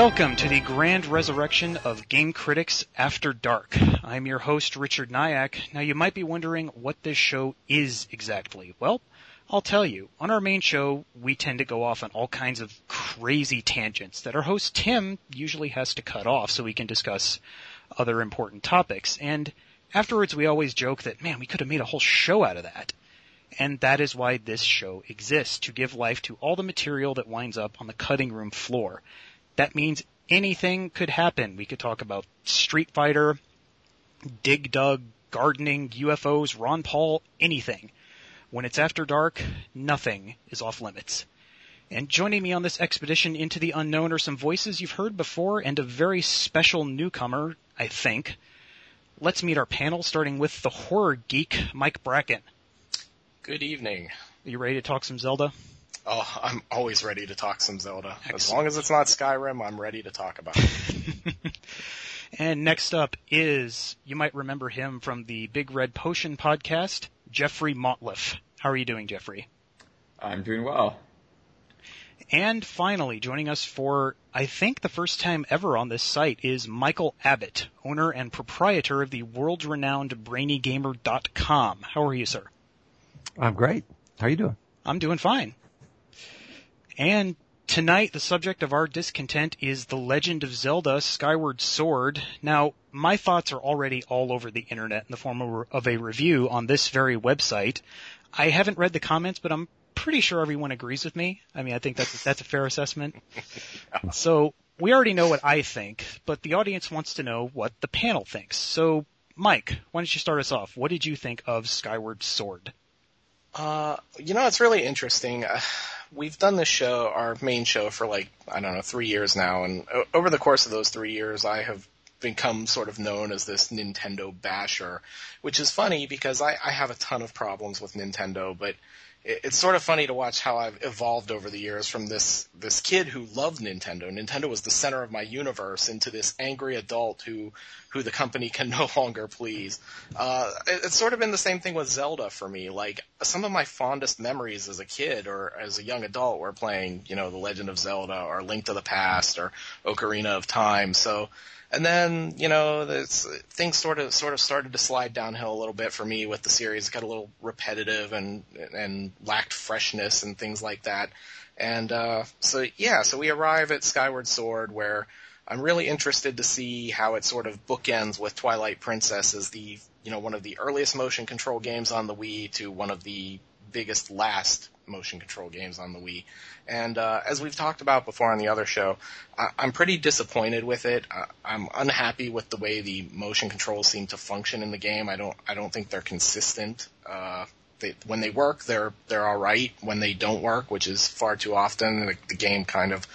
Welcome to the grand resurrection of Game Critics After Dark. I'm your host, Richard Naik. Now you might be wondering what this show is exactly. Well, I'll tell you. On our main show, we tend to go off on all kinds of crazy tangents that our host Tim usually has to cut off so we can discuss other important topics. And afterwards we always joke that, man, we could have made a whole show out of that. And that is why this show exists, to give life to all the material that winds up on the cutting room floor. That means anything could happen. We could talk about Street Fighter, Dig Dug, gardening, UFOs, Ron Paul, anything. When it's after dark, nothing is off limits. And joining me on this expedition into the unknown are some voices you've heard before and a very special newcomer, I think. Let's meet our panel, starting with the horror geek, Mike Bracken. Good evening. Are you ready to talk some Zelda? Oh, I'm always ready to talk some Zelda. Excellent. As long as it's not Skyrim, I'm ready to talk about it. and next up is, you might remember him from the Big Red Potion podcast, Jeffrey Matulef. How are you doing, Jeffrey? I'm doing well. And finally, joining us for, I think, the first time ever on this site is Michael Abbott, owner and proprietor of the world-renowned BrainyGamer.com. How are you, sir? I'm great. How are you doing? I'm doing fine. And tonight, the subject of our discontent is The Legend of Zelda Skyward Sword. Now, my thoughts are already all over the internet in the form of a review on this very website. I haven't read the comments, but I'm pretty sure everyone agrees with me. I mean, I think that's that's a fair assessment. So we already know what I think, but the audience wants to know what the panel thinks. So, Mike, why don't you start us off? What did you think of Skyward Sword? Uh, you know, it's really interesting. Uh, we've done this show, our main show, for like I don't know three years now, and over the course of those three years, I have become sort of known as this Nintendo basher, which is funny because I, I have a ton of problems with Nintendo, but it's sort of funny to watch how I've evolved over the years from this this kid who loved Nintendo. Nintendo was the center of my universe into this angry adult who who the company can no longer please. Uh, it's sort of been the same thing with Zelda for me. Like some of my fondest memories as a kid or as a young adult were playing, you know, The Legend of Zelda or Link to the Past or Ocarina of Time. So and then, you know, things sort of sort of started to slide downhill a little bit for me with the series. It got a little repetitive and and lacked freshness and things like that. And uh, so yeah, so we arrive at Skyward Sword where I'm really interested to see how it sort of bookends with Twilight Princess as the you know one of the earliest motion control games on the Wii to one of the biggest last motion control games on the Wii. And uh, as we've talked about before on the other show, I- am pretty disappointed with it. I- I'm unhappy with the way the motion controls seem to function in the game. I don't I don't think they're consistent. Uh, they, when they work, they're they're all right. When they don't work, which is far too often, the, the game kind of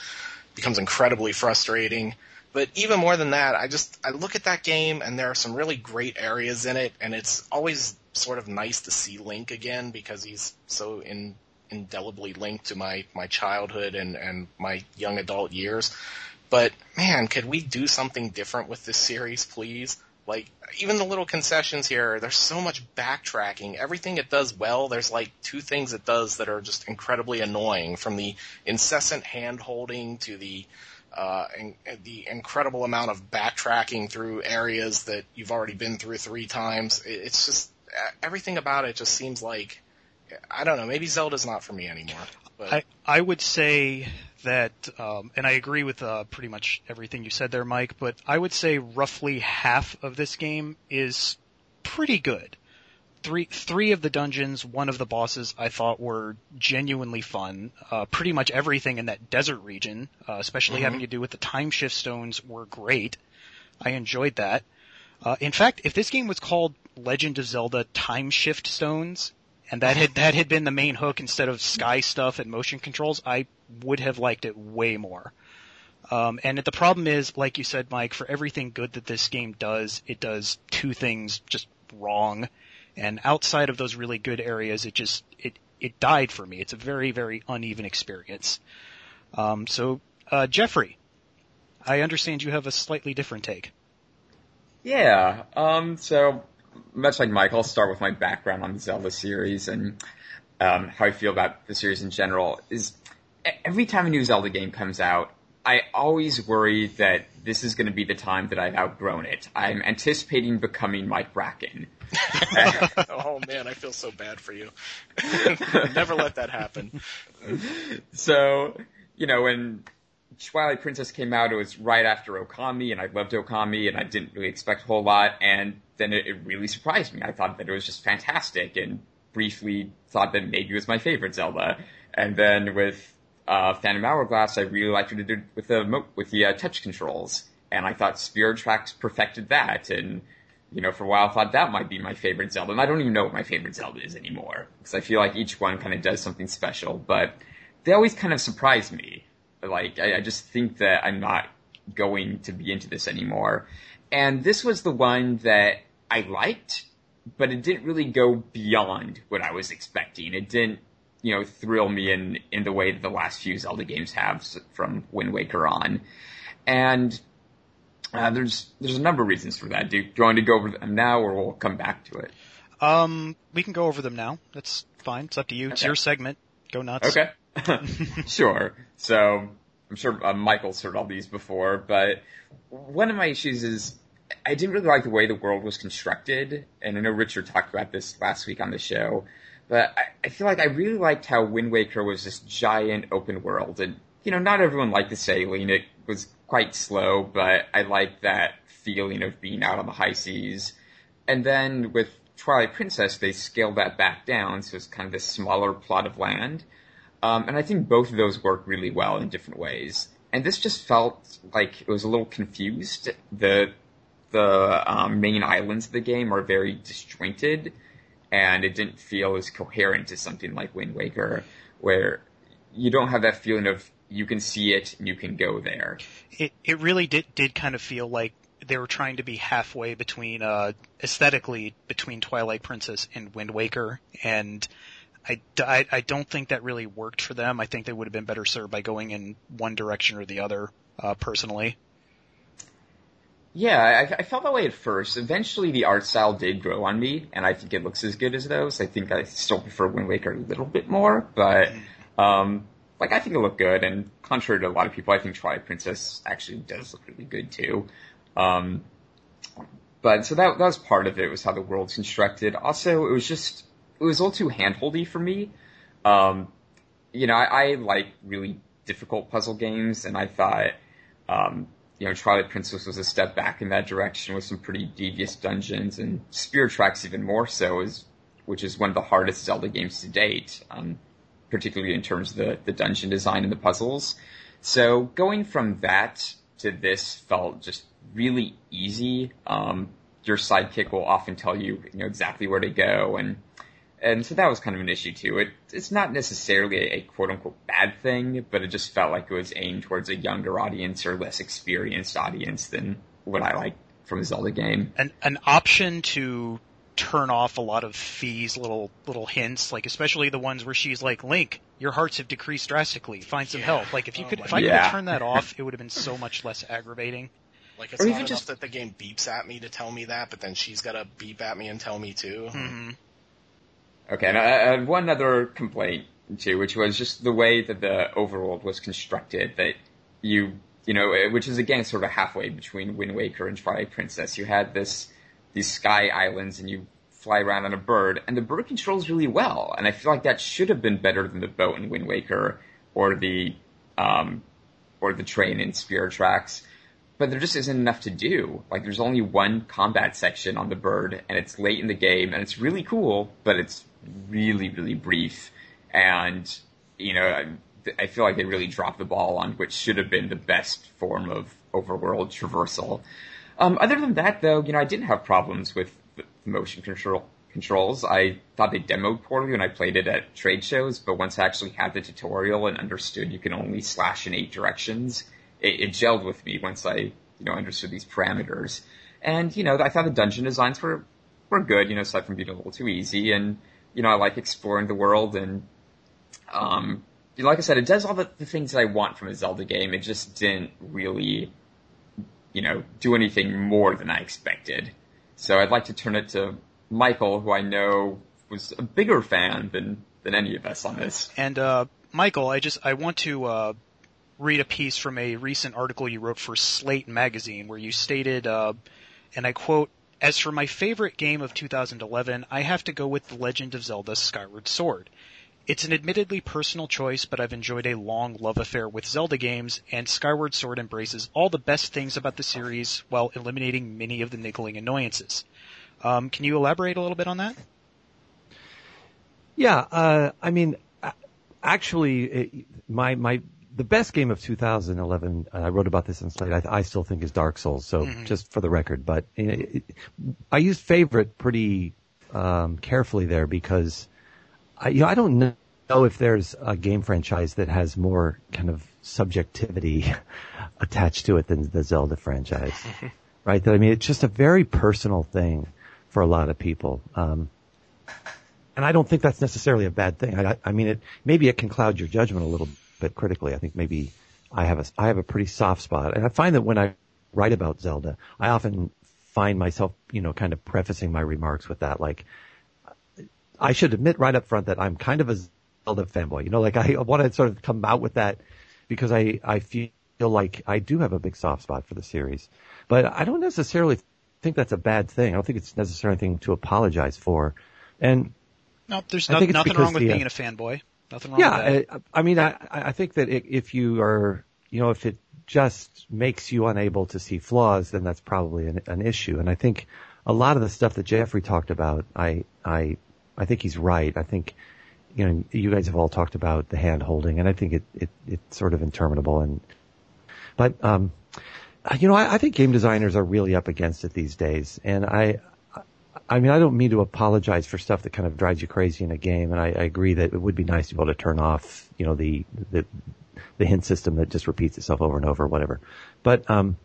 becomes incredibly frustrating. But even more than that, I just I look at that game and there are some really great areas in it, and it's always sort of nice to see Link again because he's so in, indelibly linked to my, my childhood and, and my young adult years. But man, could we do something different with this series, please? Like, even the little concessions here, there's so much backtracking. Everything it does well, there's like two things it does that are just incredibly annoying, from the incessant hand holding to the, uh, the incredible amount of backtracking through areas that you've already been through three times. It's just, everything about it just seems like I don't know. Maybe Zelda's not for me anymore. But. I I would say that, um, and I agree with uh, pretty much everything you said there, Mike. But I would say roughly half of this game is pretty good. Three three of the dungeons, one of the bosses, I thought were genuinely fun. Uh, pretty much everything in that desert region, uh, especially mm-hmm. having to do with the time shift stones, were great. I enjoyed that. Uh, in fact, if this game was called Legend of Zelda Time Shift Stones, and that had that had been the main hook instead of sky stuff and motion controls, I would have liked it way more. Um, and the problem is, like you said, Mike, for everything good that this game does, it does two things just wrong. And outside of those really good areas, it just it it died for me. It's a very very uneven experience. Um, so, uh, Jeffrey, I understand you have a slightly different take. Yeah. Um, so much like Mike, I'll start with my background on the Zelda series and um, how I feel about the series in general. Is every time a new Zelda game comes out, I always worry that this is going to be the time that I've outgrown it. I'm anticipating becoming Mike Bracken. oh man, I feel so bad for you. Never let that happen. So, you know, when Twilight Princess came out, it was right after Okami, and I loved Okami, and I didn't really expect a whole lot, and then it, it really surprised me. I thought that it was just fantastic, and briefly thought that maybe it was my favorite Zelda. And then with uh, Phantom Hourglass, I really liked what it did with the with the uh, touch controls, and I thought Spirit Tracks perfected that. And you know, for a while, I thought that might be my favorite Zelda, and I don't even know what my favorite Zelda is anymore because I feel like each one kind of does something special. But they always kind of surprise me. Like I, I just think that I'm not going to be into this anymore. And this was the one that I liked, but it didn't really go beyond what I was expecting. It didn't you know, thrill me in, in the way that the last few Zelda games have from Wind Waker on. And uh, there's there's a number of reasons for that. Do, do you want to go over them now, or we'll come back to it? Um, we can go over them now. That's fine. It's up to you. It's your segment. Go nuts. Okay. sure. So I'm sure uh, Michael's heard all these before, but one of my issues is I didn't really like the way the world was constructed, and I know Richard talked about this last week on the show. But I, I feel like I really liked how Wind Waker was this giant open world, and you know, not everyone liked the sailing. It was quite slow, but I liked that feeling of being out on the high seas. And then with Twilight Princess, they scaled that back down, so it's kind of this smaller plot of land. Um, and I think both of those work really well in different ways. And this just felt like it was a little confused. The the um, main islands of the game are very disjointed, and it didn't feel as coherent as something like Wind Waker, where you don't have that feeling of you can see it and you can go there. It it really did did kind of feel like they were trying to be halfway between uh, aesthetically between Twilight Princess and Wind Waker, and I, I, I don't think that really worked for them. I think they would have been better served by going in one direction or the other. Uh, personally. Yeah, I, I, felt that way at first. Eventually, the art style did grow on me, and I think it looks as good as those. I think I still prefer Wind Waker a little bit more, but um, like I think it looked good. And contrary to a lot of people, I think Twilight Princess actually does look really good too. Um, but so that that was part of it was how the world's constructed. Also, it was just it was a little too handholdy for me. Um, you know, I, I like really difficult puzzle games, and I thought. Um, you know, Twilight Princess was a step back in that direction with some pretty devious dungeons, and Spirit Tracks even more so, is which is one of the hardest Zelda games to date, um, particularly in terms of the, the dungeon design and the puzzles. So going from that to this felt just really easy. Um, your sidekick will often tell you, you know, exactly where to go, and and so that was kind of an issue too. It, it's not necessarily a, a, quote unquote bad thing, but it just felt like it was aimed towards a younger audience or less experienced audience than what I like from a Zelda game. An, an option to turn off a lot of Fi's little little hints, like especially the ones where she's like, "Link, your hearts have decreased drastically. Find some yeah. help." Like if you oh could, if I yeah. could turn that off, it would have been so much less aggravating. Like it's or not enough just... that the game beeps at me to tell me that, but then she's got to beep at me and tell me too. Mm-hmm. Okay, and I had one other complaint too, which was just the way that the overworld was constructed. That you, you know, which is again sort of halfway between Wind Waker and Twilight Princess. You had this these sky islands, and you fly around on a bird, and the bird controls really well. And I feel like that should have been better than the boat in Wind Waker or the um, or the train in Spirit Tracks but there just isn't enough to do. Like there's only one combat section on the bird and it's late in the game and it's really cool, but it's really, really brief. And, you know, I, feel like they really dropped the ball on which should have been the best form of overworld traversal. Um, other than that though, you know, I didn't have problems with the motion control controls. I thought they demoed poorly when I played it at trade shows, but once I actually had the tutorial and understood you can only slash in eight directions, it, it gelled with me once I, you know, understood these parameters. And, you know, I thought the dungeon designs were, were good, you know, aside from being a little too easy. And, you know, I like exploring the world and, um, like I said, it does all the, the things that I want from a Zelda game. It just didn't really, you know, do anything more than I expected. So I'd like to turn it to Michael, who I know was a bigger fan than, than any of us on this. And, uh, Michael, I just, I want to, uh, read a piece from a recent article you wrote for Slate magazine where you stated, uh, and I quote, as for my favorite game of 2011, I have to go with The Legend of Zelda Skyward Sword. It's an admittedly personal choice, but I've enjoyed a long love affair with Zelda games, and Skyward Sword embraces all the best things about the series while eliminating many of the niggling annoyances. Um, can you elaborate a little bit on that? Yeah, uh, I mean, actually, it, my my the best game of 2011. Uh, I wrote about this in Slate. I, I still think is Dark Souls. So mm-hmm. just for the record, but it, I used favorite pretty um, carefully there because I, you know I don't know if there's a game franchise that has more kind of subjectivity attached to it than the Zelda franchise, right? That, I mean, it's just a very personal thing for a lot of people. Um, and I don't think that's necessarily a bad thing. I, I mean, it maybe it can cloud your judgment a little bit critically. I think maybe I have a I have a pretty soft spot, and I find that when I write about Zelda, I often find myself, you know, kind of prefacing my remarks with that, like I should admit right up front that I'm kind of a Zelda fanboy. You know, like I want to sort of come out with that because I I feel like I do have a big soft spot for the series, but I don't necessarily think that's a bad thing. I don't think it's necessarily anything to apologize for, and no, there's no, nothing wrong with the, being uh, a fanboy. Nothing wrong yeah, with that. I, I mean, I, I think that if you are, you know, if it just makes you unable to see flaws, then that's probably an, an issue. And I think a lot of the stuff that Jeffrey talked about, I, I, I think he's right. I think, you know, you guys have all talked about the hand holding, and I think it, it, it's sort of interminable. And, but, um, you know, I, I think game designers are really up against it these days. And I, I mean, I don't mean to apologize for stuff that kind of drives you crazy in a game, and I, I agree that it would be nice to be able to turn off, you know, the the the hint system that just repeats itself over and over, whatever. But um,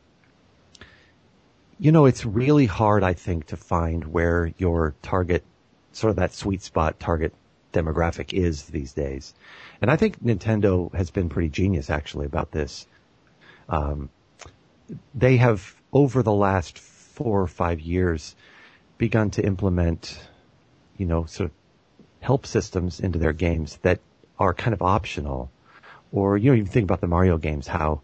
you know, it's really hard, I think, to find where your target, sort of that sweet spot target demographic is these days. And I think Nintendo has been pretty genius actually about this. Um, they have over the last four or five years begun to implement, you know, sort of help systems into their games that are kind of optional. Or, you know, even think about the Mario games, how,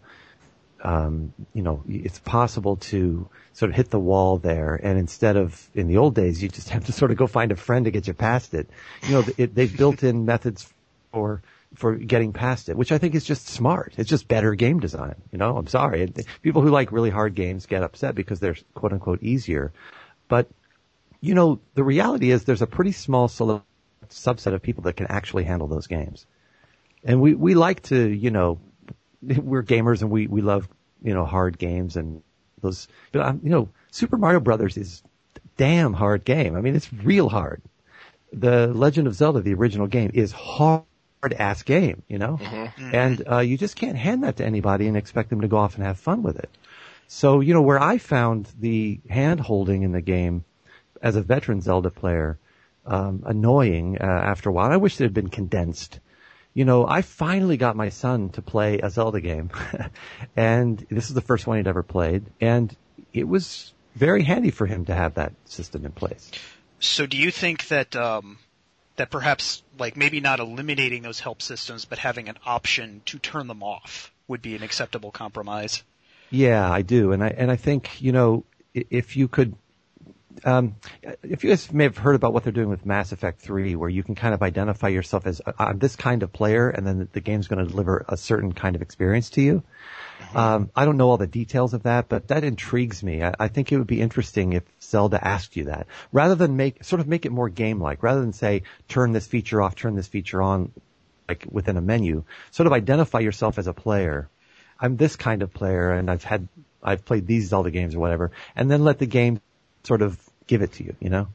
um, you know, it's possible to sort of hit the wall there, and instead of in the old days, you just have to sort of go find a friend to get you past it. You know, it, they've built in methods for for getting past it, which I think is just smart. It's just better game design. You know, I'm sorry, people who like really hard games get upset because they're quote unquote easier, but you know, the reality is there's a pretty small subset of people that can actually handle those games. And we, we like to, you know, we're gamers and we, we love, you know, hard games and those, but um, you know, Super Mario Brothers is damn hard game. I mean, it's real hard. The Legend of Zelda, the original game, is hard ass game, you know? Mm-hmm. mm-hmm. And, uh, you just can't hand that to anybody and expect them to go off and have fun with it. So, you know, where I found the hand holding in the game as a veteran Zelda player, um, annoying uh, after a while. I wish it had been condensed. You know, I finally got my son to play a Zelda game, and this is the first one he'd ever played, and it was very handy for him to have that system in place. So, do you think that um, that perhaps, like, maybe not eliminating those help systems, but having an option to turn them off would be an acceptable compromise? Yeah, I do, and I and I think you know if you could um, if you guys may have heard about what they're doing with Mass Effect 3, where you can kind of identify yourself as uh, this kind of player, and then the game's going to deliver a certain kind of experience to you. Mm-hmm. Um, I don't know all the details of that, but that intrigues me. I, I, think it would be interesting if Zelda asked you that, rather than make sort of make it more game-like, rather than say turn this feature off, turn this feature on, like within a menu. Sort of identify yourself as a player. I'm this kind of player, and I've had I've played these Zelda games or whatever, and then let the game sort of give it to you, you know?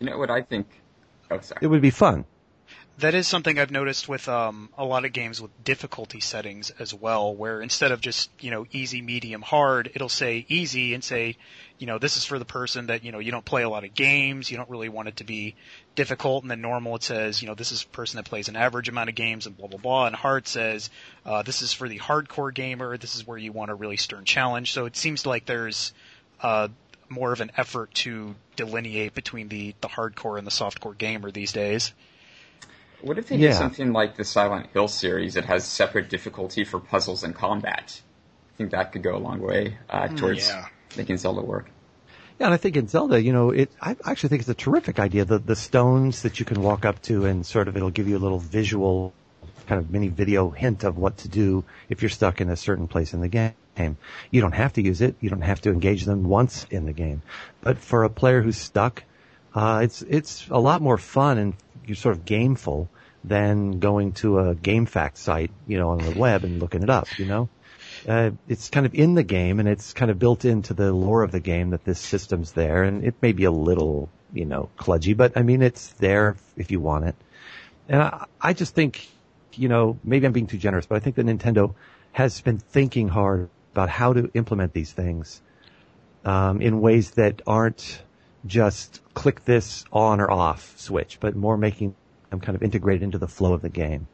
You know what I think? Oh, sorry. It would be fun. That is something I've noticed with um, a lot of games with difficulty settings as well, where instead of just you know easy, medium, hard, it'll say easy and say, you know, this is for the person that you know you don't play a lot of games, you don't really want it to be difficult, and then normal it says, you know, this is a person that plays an average amount of games and blah blah blah, and hard says, uh, this is for the hardcore gamer, this is where you want a really stern challenge. So it seems like there's uh, more of an effort to delineate between the, the hardcore and the softcore gamer these days. What if they Yeah. do something like the Silent Hill series that has separate difficulty for puzzles and combat? I think that could go a long way uh, towards yeah. making Zelda work. Yeah, and I think in Zelda, you know, it I actually think it's a terrific idea. The the stones that you can walk up to and sort of it'll give you a little visual kind of mini video hint of what to do if you're stuck in a certain place in the game. You don't have to use it. You don't have to engage them once in the game. But for a player who's stuck, uh, it's it's a lot more fun and you're sort of gameful than going to a game fact site, you know, on the web and looking it up, you know? uh, it's kind of in the game and it's kind of built into the lore of the game that this system's there and it may be a little, you know, kludgy, but I mean, it's there if you want it. And I, I just think, you know, maybe I'm being too generous, but I think that Nintendo has been thinking hard about how to implement these things, um, in ways that aren't just click this on or off switch, but more making them kind of integrated into the flow of the game.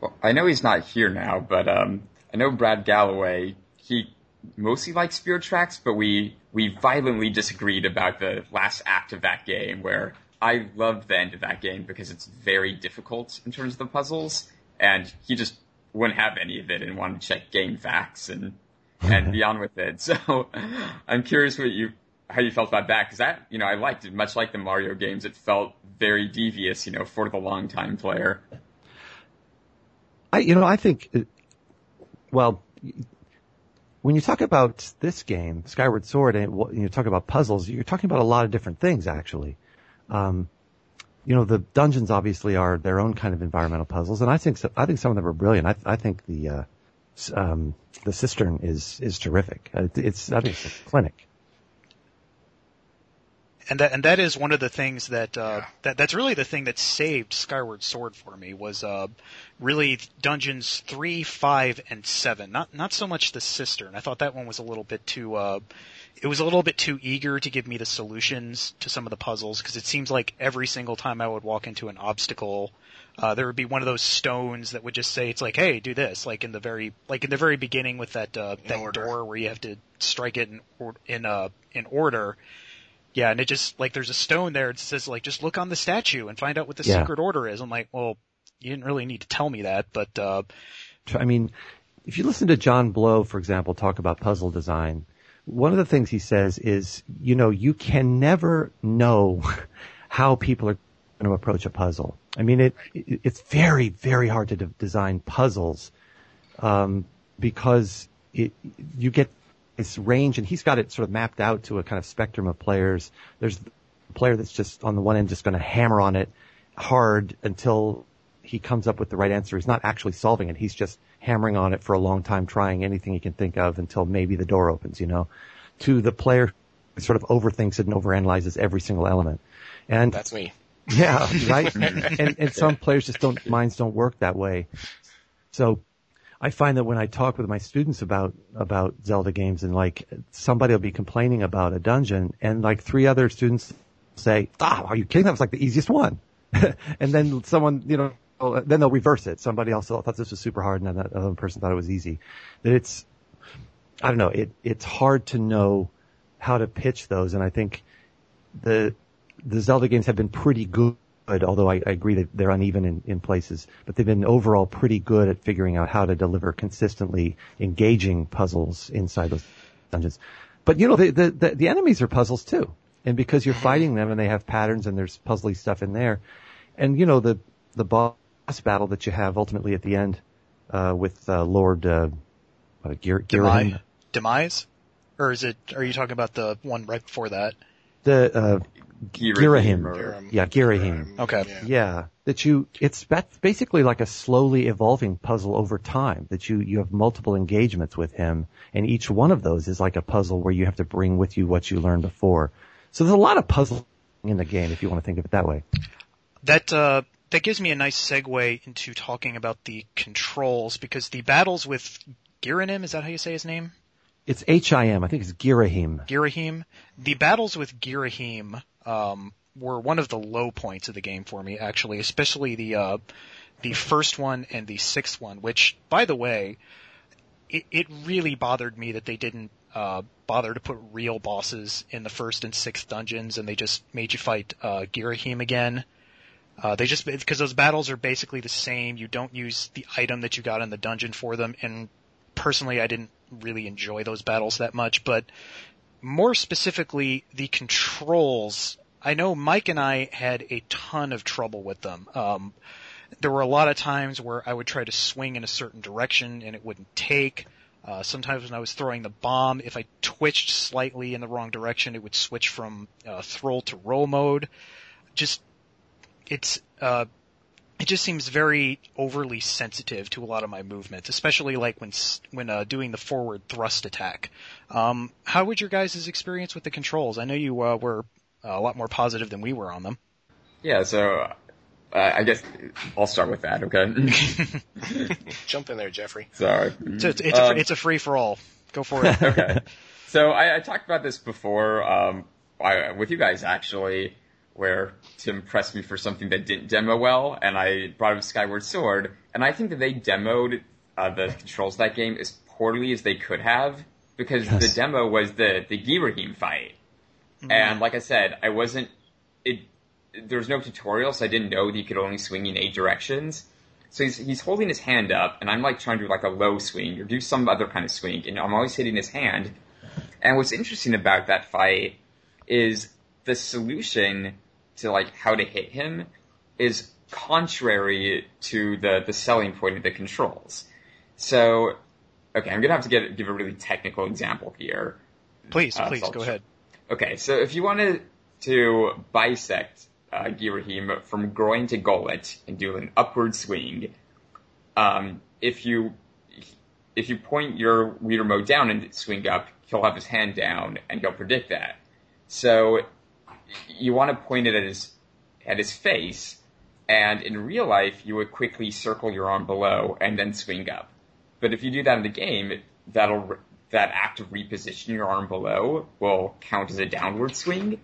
Well, I know he's not here now, but um, I know Brad Gallaway. He mostly likes Spirit Tracks, but we we violently disagreed about the last act of that game, where I loved the end of that game because it's very difficult in terms of the puzzles, and he just wouldn't have any of it and wanted to check GameFAQs and and be on with it. So I'm curious what you how you felt about that because that you know I liked it much like the Mario games. It felt very devious, you know, for the long time player. I, you know, I think, uh, well, when you talk about this game, Skyward Sword, and you talk about puzzles, you're talking about a lot of different things, actually. Um, you know, the dungeons obviously are their own kind of environmental puzzles, and I think so, I think some of them are brilliant. I, I think the uh, um, the cistern is is terrific. Uh, It's, it's I think it's a clinic. and that and that is one of the things that uh, that that's really the thing that saved Skyward Sword for me was uh, really dungeons three, five, and seven. Not not so much the cistern. I thought that one was a little bit too. It was a little bit too eager to give me the solutions to some of the puzzles because it seems like every single time I would walk into an obstacle, uh, there would be one of those stones that would just say it's like, hey, do this. Like in the very like in the very beginning with that uh, that order. door where you have to strike it in or, in uh in order. Yeah, and it just like there's a stone there. It says like just look on the statue and find out what the Yeah. secret order is. I'm like, well, you didn't really need to tell me that, but uh, I mean, if you listen to John Blow, for example, talk about puzzle design, one of the things he says is, you know, you can never know how people are going to approach a puzzle. I mean, it, it it's very, very hard to de- design puzzles, um, because it, you get this range and he's got it sort of mapped out to a kind of spectrum of players. There's a player that's just on the one end just going to hammer on it hard until he comes up with the right answer. He's not actually solving it. He's just hammering on it for a long time, trying anything he can think of until maybe the door opens, you know, to the player sort of overthinks it and overanalyzes every single element. And That's me. yeah, right. and and some players just don't minds don't work that way. So I find that when I talk with my students about about Zelda games and like somebody will be complaining about a dungeon and like three other students say, "Ah, are you kidding? That was like the easiest one." and then someone, you know, oh, uh, then they'll reverse it. Somebody else thought this was super hard and then that other person thought it was easy. That it's I don't know, it it's hard to know how to pitch those and I think the the Zelda games have been pretty good, although I, I agree that they're uneven in, in places, but they've been overall pretty good at figuring out how to deliver consistently engaging puzzles inside those dungeons. But you know, the, the, the, the enemies are puzzles too. And because you're fighting them and they have patterns and there's puzzly stuff in there. And you know, the, the boss battle that you have ultimately at the end, uh, with, uh, Lord, uh, uh Gir- demise, Girahim. demise, or is it? Are you talking about the one right before that? The, uh, Girahim Girahim. Yeah, Girahim. Okay. Yeah. Yeah, that you, it's basically like a slowly evolving puzzle over time that you, you have multiple engagements with him and each one of those is like a puzzle where you have to bring with you what you learned before. So there's a lot of puzzling in the game if you want to think of it that way. That uh, that gives me a nice segue into talking about the controls because the battles with Giranim, is that how you say his name? It's H-I-M, I think it's Girahim. Girahim. The battles with Girahim um, were one of the low points of the game for me, actually, especially the uh, the first one and the sixth one. Which, by the way, it, it really bothered me that they didn't uh, bother to put real bosses in the first and sixth dungeons, and they just made you fight uh, Girahim again. Uh, they just because those battles are basically the same. You don't use the item that you got in the dungeon for them, and personally, I didn't really enjoy those battles that much. But more specifically, the controls. I know Mike and I had a ton of trouble with them. Um, there were a lot of times where I would try to swing in a certain direction and it wouldn't take. Uh, sometimes when I was throwing the bomb, if I twitched slightly in the wrong direction, it would switch from uh, throw to roll mode. Just it's uh, it just seems very overly sensitive to a lot of my movements, especially like when when uh, doing the forward thrust attack. Um, how would your guys' experience with the controls? I know you uh, were a lot more positive than we were on them. Yeah, so uh, I guess I'll start with that. Okay. Jump in there, Jeffrey. Sorry. It's, it's, it's, um, a, it's a free for all. Go for it. okay. So I, I, talked about this before um, I, with you guys actually, where Tim pressed me for something that didn't demo well, and I brought up Skyward Sword, and I think that they demoed uh, the controls of that game as poorly as they could have because yes. the demo was the the Girahim fight, mm-hmm. and like I said, I wasn't it there was no tutorial, so I didn't know that you could only swing in eight directions. So he's he's holding his hand up, and I'm like trying to do like a low swing or do some other kind of swing, and I'm always hitting his hand. And what's interesting about that fight is the solution to like how to hit him is contrary to the the selling point of the controls. So, okay, I'm gonna have to get give a really technical example here. Please, uh, please so go ahead. Okay, so if you wanted to bisect uh, Girahim from groin to gullet and do an upward swing. Um, if you if you point your Wiimote down and swing up, he'll have his hand down and he'll predict that. So you want to point it at his at his face, and in real life you would quickly circle your arm below and then swing up. But if you do that in the game, that'll that act of repositioning your arm below will count as a downward swing,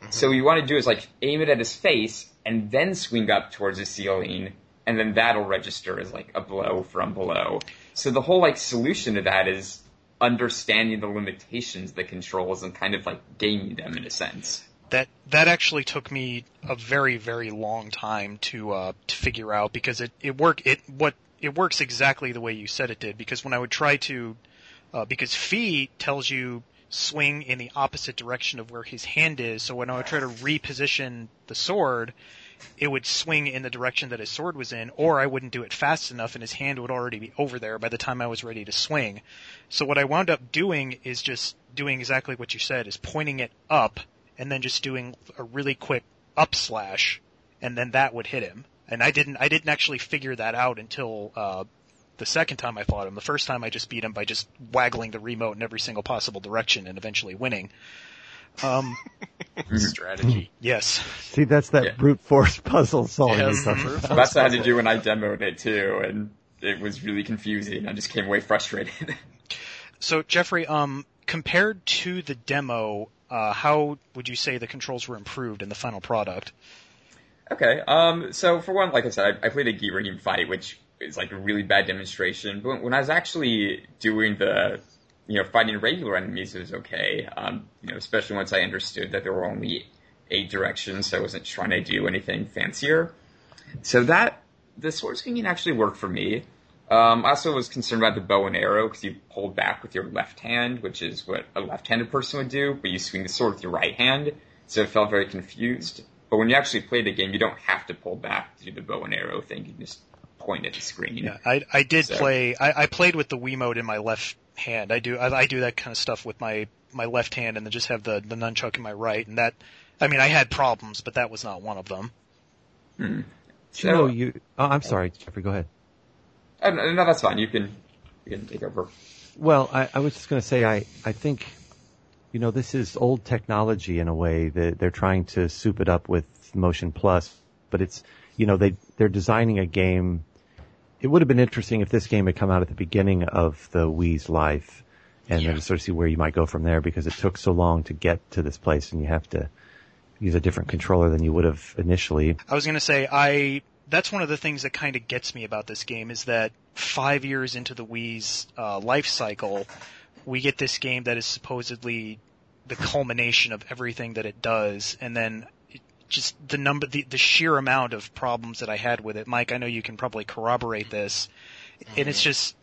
Mm-hmm. So what you want to do is like aim it at his face and then swing up towards the ceiling, and then that'll register as like a blow from below. So the whole like solution to that is understanding the limitations of the controls and kind of like gaming them in a sense. That that actually took me a very very long time to uh, to figure out because it it work it what it works exactly the way you said it did because when I would try to uh, because Fi tells you swing in the opposite direction of where his hand is. So when I would try to reposition the sword, it would swing in the direction that his sword was in, or I wouldn't do it fast enough and his hand would already be over there by the time I was ready to swing. So what I wound up doing is just doing exactly what you said, is pointing it up and then just doing a really quick up slash and then that would hit him. And I didn't, I didn't actually figure that out until, uh, the second time I fought him. The first time I just beat him by just waggling the remote in every single possible direction and eventually winning. Um, strategy. Yes. See, that's that yeah. brute force puzzle solving. Yes, that's what I had to do when I demoed it too, and it was really confusing. I just came away frustrated. so, Jeffrey, um, compared to the demo, uh, how would you say the controls were improved in the final product? Okay, um, so for one, like I said, I, I played a Girahim fight, which is like a really bad demonstration. But when I was actually doing the, you know, fighting regular enemies, it was okay. Um, you know, especially once I understood that there were only eight directions, so I wasn't trying to do anything fancier. So that the sword swinging actually worked for me. Um, I also was concerned about the bow and arrow because you hold back with your left hand, which is what a left-handed person would do, but you swing the sword with your right hand, so it felt very confused. But when you actually play the game, you don't have to pull back to do the bow and arrow thing. You can just point at the screen. Yeah, I I did so. play. I, I played with the Wiimote in my left hand. I do I, I do that kind of stuff with my my left hand, and then just have the the nunchuck in my right. And that, I mean, I had problems, but that was not one of them. Hmm. So, you you. Oh, I'm sorry, Jeffrey. Go ahead. Uh, no, that's fine. You can you can take over. Well, I, I was just going to say, I I think, you know, this is old technology in a way that they're trying to soup it up with Motion Plus, but it's you know they they're designing a game it would have been interesting if this game had come out at the beginning of the Wii's life and yeah. then to sort of see where you might go from there because it took so long to get to this place and you have to use a different controller than you would have initially. I was going to say, I, that's one of the things that kind of gets me about this game is that five years into the Wii's uh, life cycle, we get this game that is supposedly the culmination of everything that it does and then just the number, the, the sheer amount of problems that I had with it. Mike, I know you can probably corroborate this. And it's just,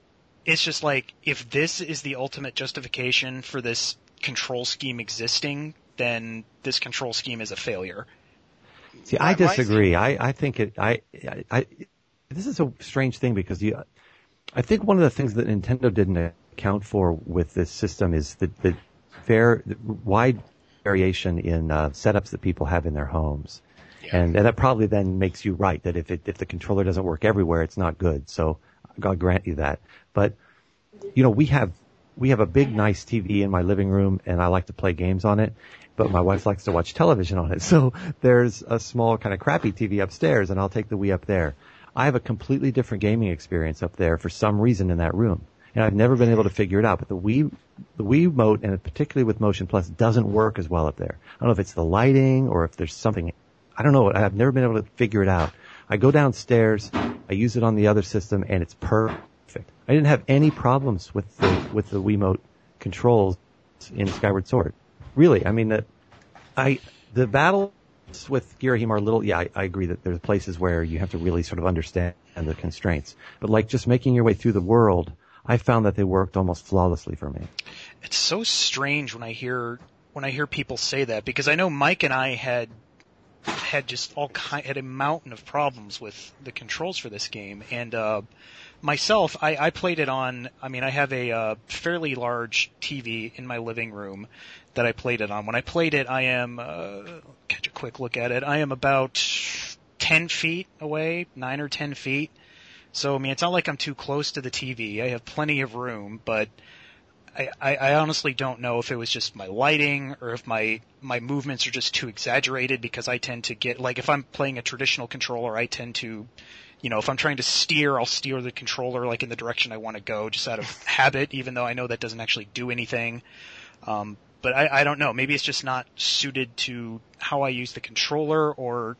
it's just like, if this is the ultimate justification for this control scheme existing, then this control scheme is a failure. See, I disagree. I, I think it, I, I, I, this is a strange thing because you, I think one of the things that Nintendo didn't account for with this system is the, the fair, the wide variation in uh, setups that people have in their homes. Yeah. And, and that probably then makes you right that if it, if the controller doesn't work everywhere, it's not good. So I'll grant you that. But, you know, we have, we have a big nice TV in my living room and I like to play games on it, but my wife likes to watch television on it. So there's a small kind of crappy TV upstairs and I'll take the Wii up there. I have a completely different gaming experience up there for some reason in that room. And I've never been able to figure it out, but the Wii, the Wii Remote, and particularly with Motion Plus, doesn't work as well up there. I don't know if it's the lighting or if there's something, I don't know. I've never been able to figure it out. I go downstairs, I use it on the other system, and it's perfect. I didn't have any problems with the, with the Wiimote controls in Skyward Sword. Really, I mean, the, I, the battles with Girahim are little, yeah, I, I agree that there's places where you have to really sort of understand the constraints. But like just making your way through the world, I found that they worked almost flawlessly for me. It's so strange when I hear when I hear people say that because I know Mike and I had had just all kind had a mountain of problems with the controls for this game and uh myself I, I played it on I mean I have a uh, fairly large TV in my living room that I played it on. When I played it I am uh, catch a quick look at it I am about 10 feet away 9 or 10 feet. So I mean it's not like I'm too close to the TV I have plenty of room but I, I, I honestly don't know if it was just my lighting or if my my movements are just too exaggerated because I tend to get like if I'm playing a traditional controller, I tend to, you know, if I'm trying to steer, I'll steer the controller like in the direction I want to go just out of habit, even though I know that doesn't actually do anything. Um, but I, I don't know. Maybe it's just not suited to how I use the controller or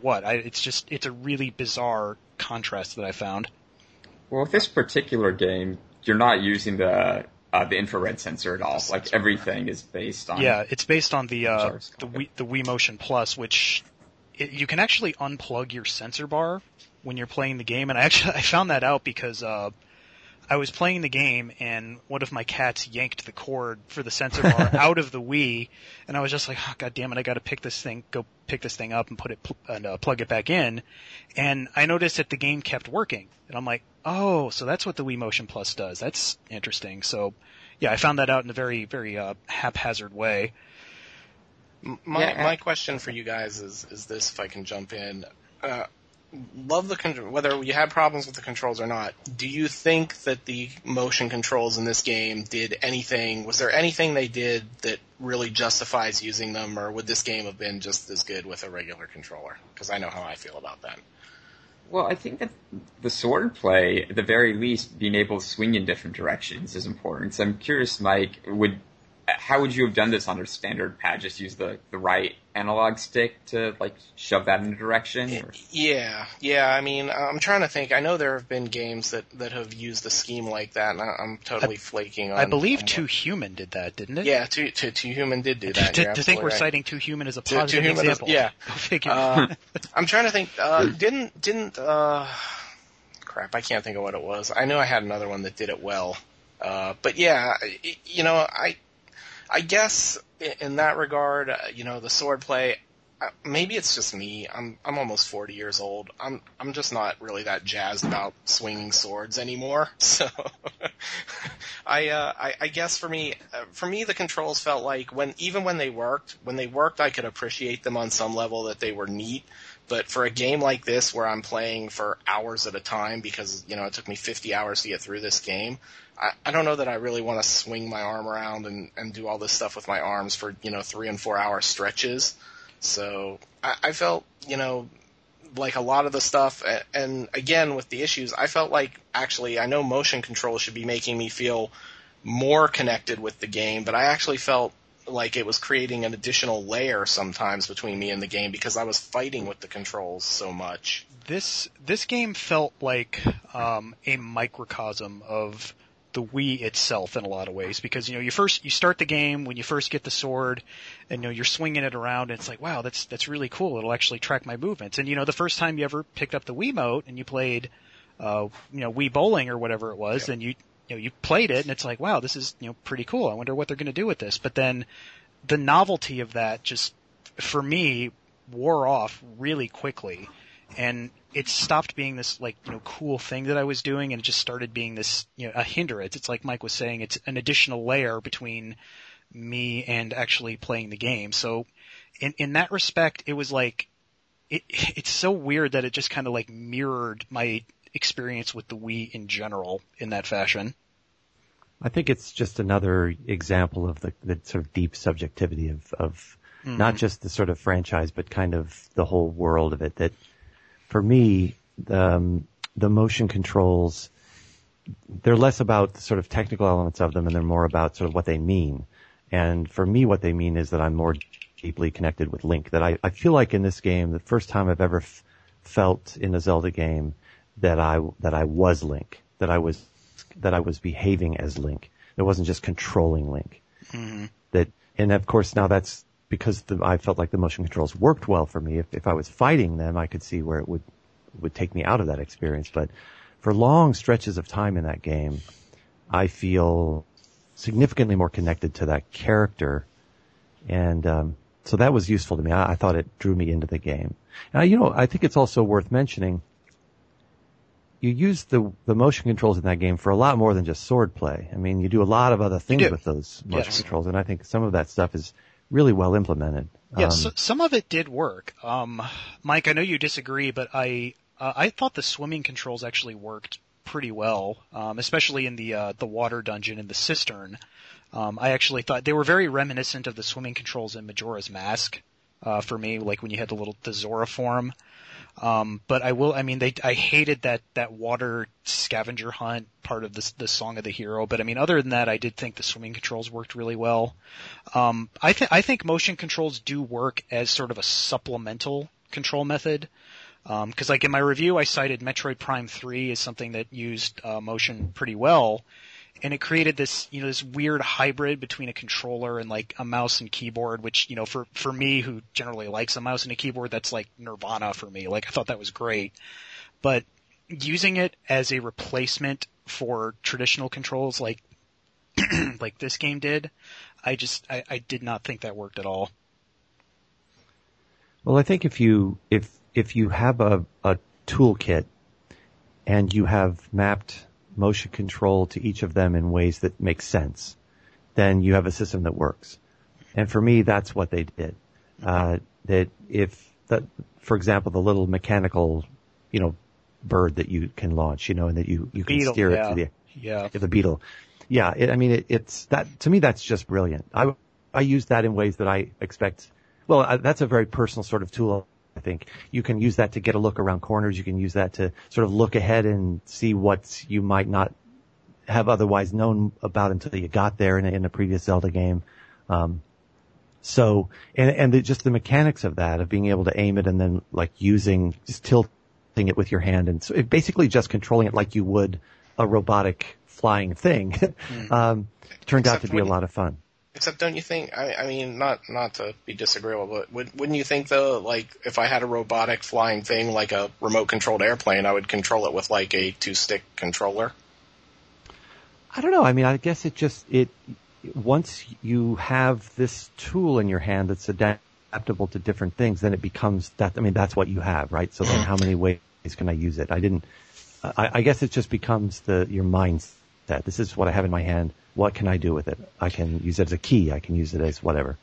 what. I, it's just it's a really bizarre contrast that I found. Well, with this particular game, you're not using the uh, the infrared sensor at all. Like everything is based on. Yeah, it's based on the uh, the. Wii, the Wii Motion Plus, which it, you can actually unplug your sensor bar when you're playing the game, and I actually I found that out because uh, I was playing the game and one of my cats yanked the cord for the sensor bar out of the Wii, and I was just like, oh, God damn it, I got to pick this thing, go pick this thing up and put it pl- and uh, plug it back in, and I noticed that the game kept working, and I'm like, oh, so that's what the Wii Motion Plus does. That's interesting. So, yeah, I found that out in a very very uh, haphazard way. My Yeah, my question for you guys is is this if I can jump in. Uh, love the whether you had problems with the controls or not. Do you think that the motion controls in this game did anything? Was there anything they did that really justifies using them, or would this game have been just as good with a regular controller? Because I know how I feel about that. Well, I think that the sword play, at the very least, being able to swing in different directions is important. So I'm curious, Mike, would how would you have done this on a standard pad? Just use the, the right analog stick to like shove that in a direction? Or? Yeah, yeah. I mean, I'm trying to think. I know there have been games that that have used a scheme like that, and I- I'm totally flaking on. I believe on Two what- Human did that, didn't it? Yeah, two, two, Too Human did do that. to, to think we're right. citing Too Human as a Two- Two positive Human is- example. yeah. Uh, I'm trying to think. Uh, didn't didn't uh, crap? I can't think of what it was. I knew I had another one that did it well. Uh, but yeah, you know, I I guess i- in that regard, uh, you know, the swordplay, uh, Maybe it's just me. I'm I'm almost 40 years old. I'm I'm just not really that jazzed about swinging swords anymore. So I uh I, I guess for me uh, for me the controls felt like when even when they worked when they worked I could appreciate them on some level that they were neat. But for a game like this where I'm playing for hours at a time because you know it took me 50 hours to get through this game, I, I don't know that I really want to swing my arm around and, and do all this stuff with my arms for, you know, three and four hour stretches. So I, I felt, you know, like a lot of the stuff, and again with the issues, I felt like actually I know motion control should be making me feel more connected with the game, but I actually felt like it was creating an additional layer sometimes between me and the game because I was fighting with the controls so much. this this game felt like um, a microcosm of the Wii itself in a lot of ways because you know you first you start the game when you first get the sword and you know you're swinging it around and it's like wow that's that's really cool it'll actually track my movements and you know the first time you ever picked up the Wiimote and you played uh you know Wii bowling or whatever it was Yeah. and you you know you played it and it's like wow this is you know pretty cool I wonder what they're going to do with this but then the novelty of that just for me wore off really quickly and it stopped being this like you know cool thing that I was doing and it just started being this you know a hindrance. It's like Mike was saying, it's an additional layer between me and actually playing the game. So in in that respect, it was like it it's so weird that it just kind of like mirrored my experience with the Wii in general in that fashion. I think it's just another example of the, the sort of deep subjectivity of, of not just the sort of franchise, but kind of the whole world of it. That for me, the, um, the motion controls, they're less about the sort of technical elements of them and they're more about sort of what they mean. And for me, what they mean is that I'm more deeply connected with Link. That I, I feel like in this game, the first time I've ever f- felt in a Zelda game that I, that I was Link. That I was, that I was behaving as Link. It wasn't just controlling Link. That, and of course now that's because the, I felt like the motion controls worked well for me. If, if I was fighting them, I could see where it would, would take me out of that experience. But for long stretches of time in that game, I feel significantly more connected to that character. And, um, so that was useful to me. I, I thought it drew me into the game. Now, you know, I think it's also worth mentioning you use the the motion controls in that game for a lot more than just sword play. I mean, you do a lot of other things with those motion Yes. controls, and I think some of that stuff is really well implemented. Yeah, Um, so, some of it did work. Um, Mike, I know you disagree, but I uh, I thought the swimming controls actually worked pretty well, um, especially in the uh, the water dungeon in the cistern. Um, I actually thought they were very reminiscent of the swimming controls in Majora's Mask uh, for me, like when you had the little the Zora form. Um, but I will, I mean, they, I hated that, that water scavenger hunt part of the, the song of the hero. But I mean, other than that, I did think the swimming controls worked really well. Um, I think, I think motion controls do work as sort of a supplemental control method. Um, cause like in my review, I cited Metroid Prime 3 as something that used, uh, motion pretty well. And it created this, you know, this weird hybrid between a controller and like a mouse and keyboard, which, you know, for, for me who generally likes a mouse and a keyboard, that's like nirvana for me. Like I thought that was great. But using it as a replacement for traditional controls like, like this game did, I just, I, I did not think that worked at all. Well, I think if you if if you have a, a toolkit and you have mapped motion control to each of them in ways that make sense, then you have a system that works. And for me, that's what they did. Uh, that if that, for example, the little mechanical, you know, bird that you can launch, you know, and that you you can Beetle, steer yeah. it to the Yeah. the beetle. Yeah, it, I mean, it, it's that to me. That's just brilliant. I I use that in ways that I expect. Well, I, that's a very personal sort of tool. I think you can use that to get a look around corners. You can use that to sort of look ahead and see what you might not have otherwise known about until you got there in a, in a previous Zelda game. Um, so, and, and the, just the mechanics of that, of being able to aim it and then like using, just tilting it with your hand and so it, basically just controlling it like you would a robotic flying thing, um, turned out to be a lot of fun. Except, don't you think? I, I mean, not not to be disagreeable, but would, wouldn't you think though, like if I had a robotic flying thing like a remote controlled airplane, I would control it with like a two stick controller? I don't know. I mean, I guess it just, it, once you have this tool in your hand that's adaptable to different things, then it becomes that, I mean, that's what you have, right? So then how many ways can I use it? I didn't, I, I guess it just becomes the, your mindset. This is what I have in my hand. What can I do with it? I can use it as a key. I can use it as whatever.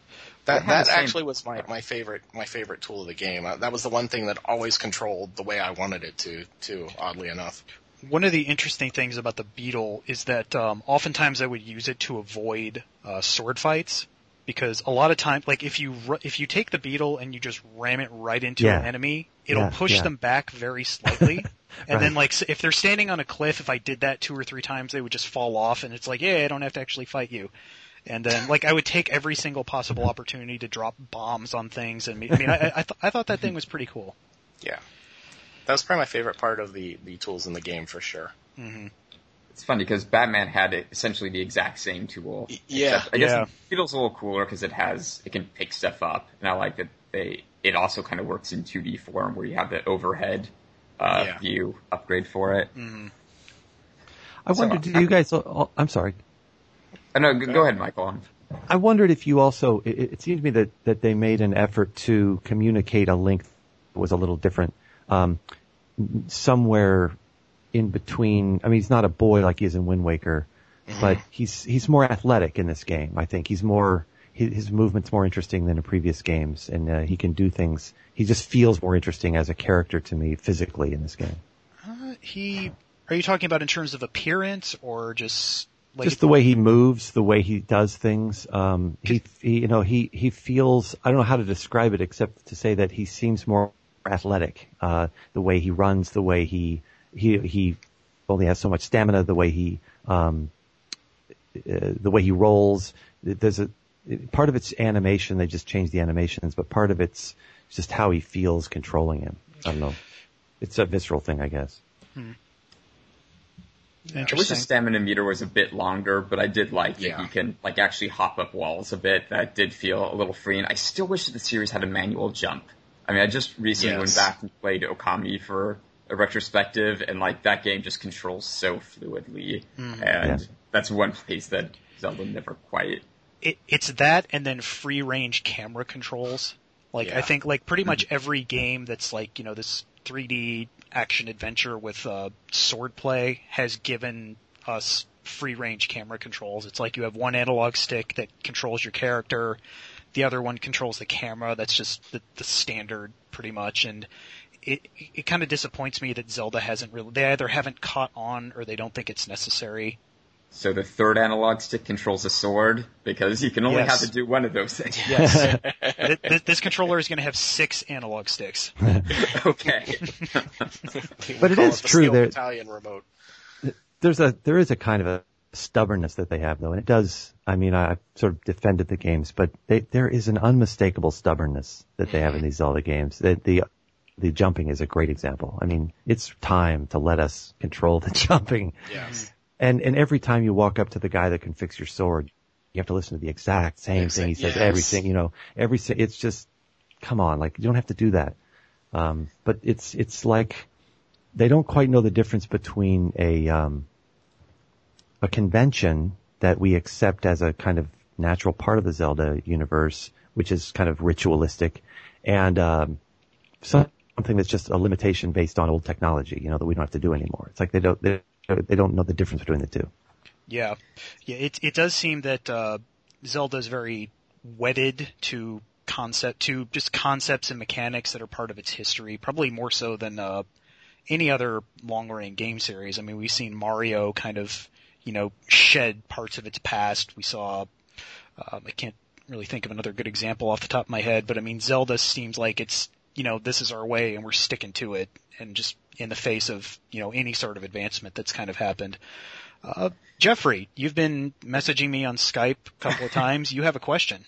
That that actually was my, my favorite my favorite tool of the game. Uh, that was the one thing that always controlled the way I wanted it to. Too oddly enough. One of the interesting things about the beetle is that um, oftentimes I would use it to avoid uh, sword fights because a lot of times, like if you if you take the beetle and you just ram it right into Yeah. an enemy, it'll Yeah, push yeah. them back very slightly. And Right. then like if they're standing on a cliff, if I did that two or three times, they would just fall off, and it's like, yeah, I don't have to actually fight you. And then like I would take every single possible opportunity to drop bombs on things, and I mean I I, th- I thought that thing was pretty cool. Yeah, that was probably my favorite part of the the tools in the game for sure. hmm it's funny because Batman had essentially the exact same tool. Yeah, I guess yeah. it feels a little cooler because it has it can pick stuff up, and I like that they it also kind of works in 2D form where you have the overhead uh, Yeah. view upgrade for it. I So, wondered, do you guys? I'm sorry. Uh, no, go, go ahead, Michael. I wondered if you also. It, it seemed to me that that they made an effort to communicate a link that was a little different. Um, somewhere in between. I mean, he's not a boy like he is in Wind Waker, but he's he's more athletic in this game. I think he's more his, his movement's more interesting than in previous games, and uh, he can do things. He just feels more interesting as a character to me physically in this game. Uh, he. Are you talking about in terms of appearance or just like just the way he moves, the way he does things. Um, he, he, you know, he, he feels, I don't know how to describe it except to say that he seems more athletic. Uh, the way he runs, the way he, he, he only has so much stamina, the way he, um, uh, the way he rolls. There's a, part of it's animation. They just changed the animations, but part of it's just how he feels controlling him. I don't know. It's a visceral thing, I guess. Hmm. I wish the stamina meter was a bit longer, but I did like Yeah. that you can like actually hop up walls a bit. That did feel a little free, and I still wish that the series had a manual jump. I mean, I just recently went back and played Okami for a retrospective, and like that game just controls so fluidly, hmm. and Yeah. that's one place that Zelda never quite. It, it's that and then free range camera controls. Like I think like pretty much every game that's like, you know, this 3D action adventure with uh, sword play has given us free range camera controls. It's like you have one analog stick that controls your character, the other one controls the camera. That's just the, the standard pretty much and it it kind of disappoints me that Zelda hasn't really they either haven't caught on or they don't think it's necessary. So the third analog stick controls a sword because you can only Yes. have to do one of those things. Yes. Th- th- this controller is going to have six analog sticks. okay. We But it the true Steel that- Battalion remote. there's a there is a kind of a stubbornness that they have though, and it does. I mean, I, I've sort of defended the games, but they, there is an unmistakable stubbornness that they have in these Zelda games. The, the the jumping is a great example. I mean, it's time to let us control the jumping, Yes. And and every time you walk up to the guy that can fix your sword, you have to listen to the exact same thing he says. Yes. Everything, you know, every it's just come on, like you don't have to do that. Um, but it's it's like they don't quite know the difference between a um, a convention that we accept as a kind of natural part of the Zelda universe, which is kind of ritualistic, and um, some- something that's just a limitation based on old technology, you know, that we don't have to do anymore. It's like they don't they, they don't know the difference between the two. Yeah, yeah. It it does seem that uh, Zelda is very wedded to concept to just concepts and mechanics that are part of its history, probably more so than uh, any other long running game series. I mean, we've seen Mario kind of you know shed parts of its past. We saw um, I can't really think of another good example off the top of my head, but I mean Zelda seems like it's you know this is our way and we're sticking to it, and just in the face of you know any sort of advancement that's kind of happened. Uh, Jeffrey, you've been messaging me on Skype a couple of times. You have a question.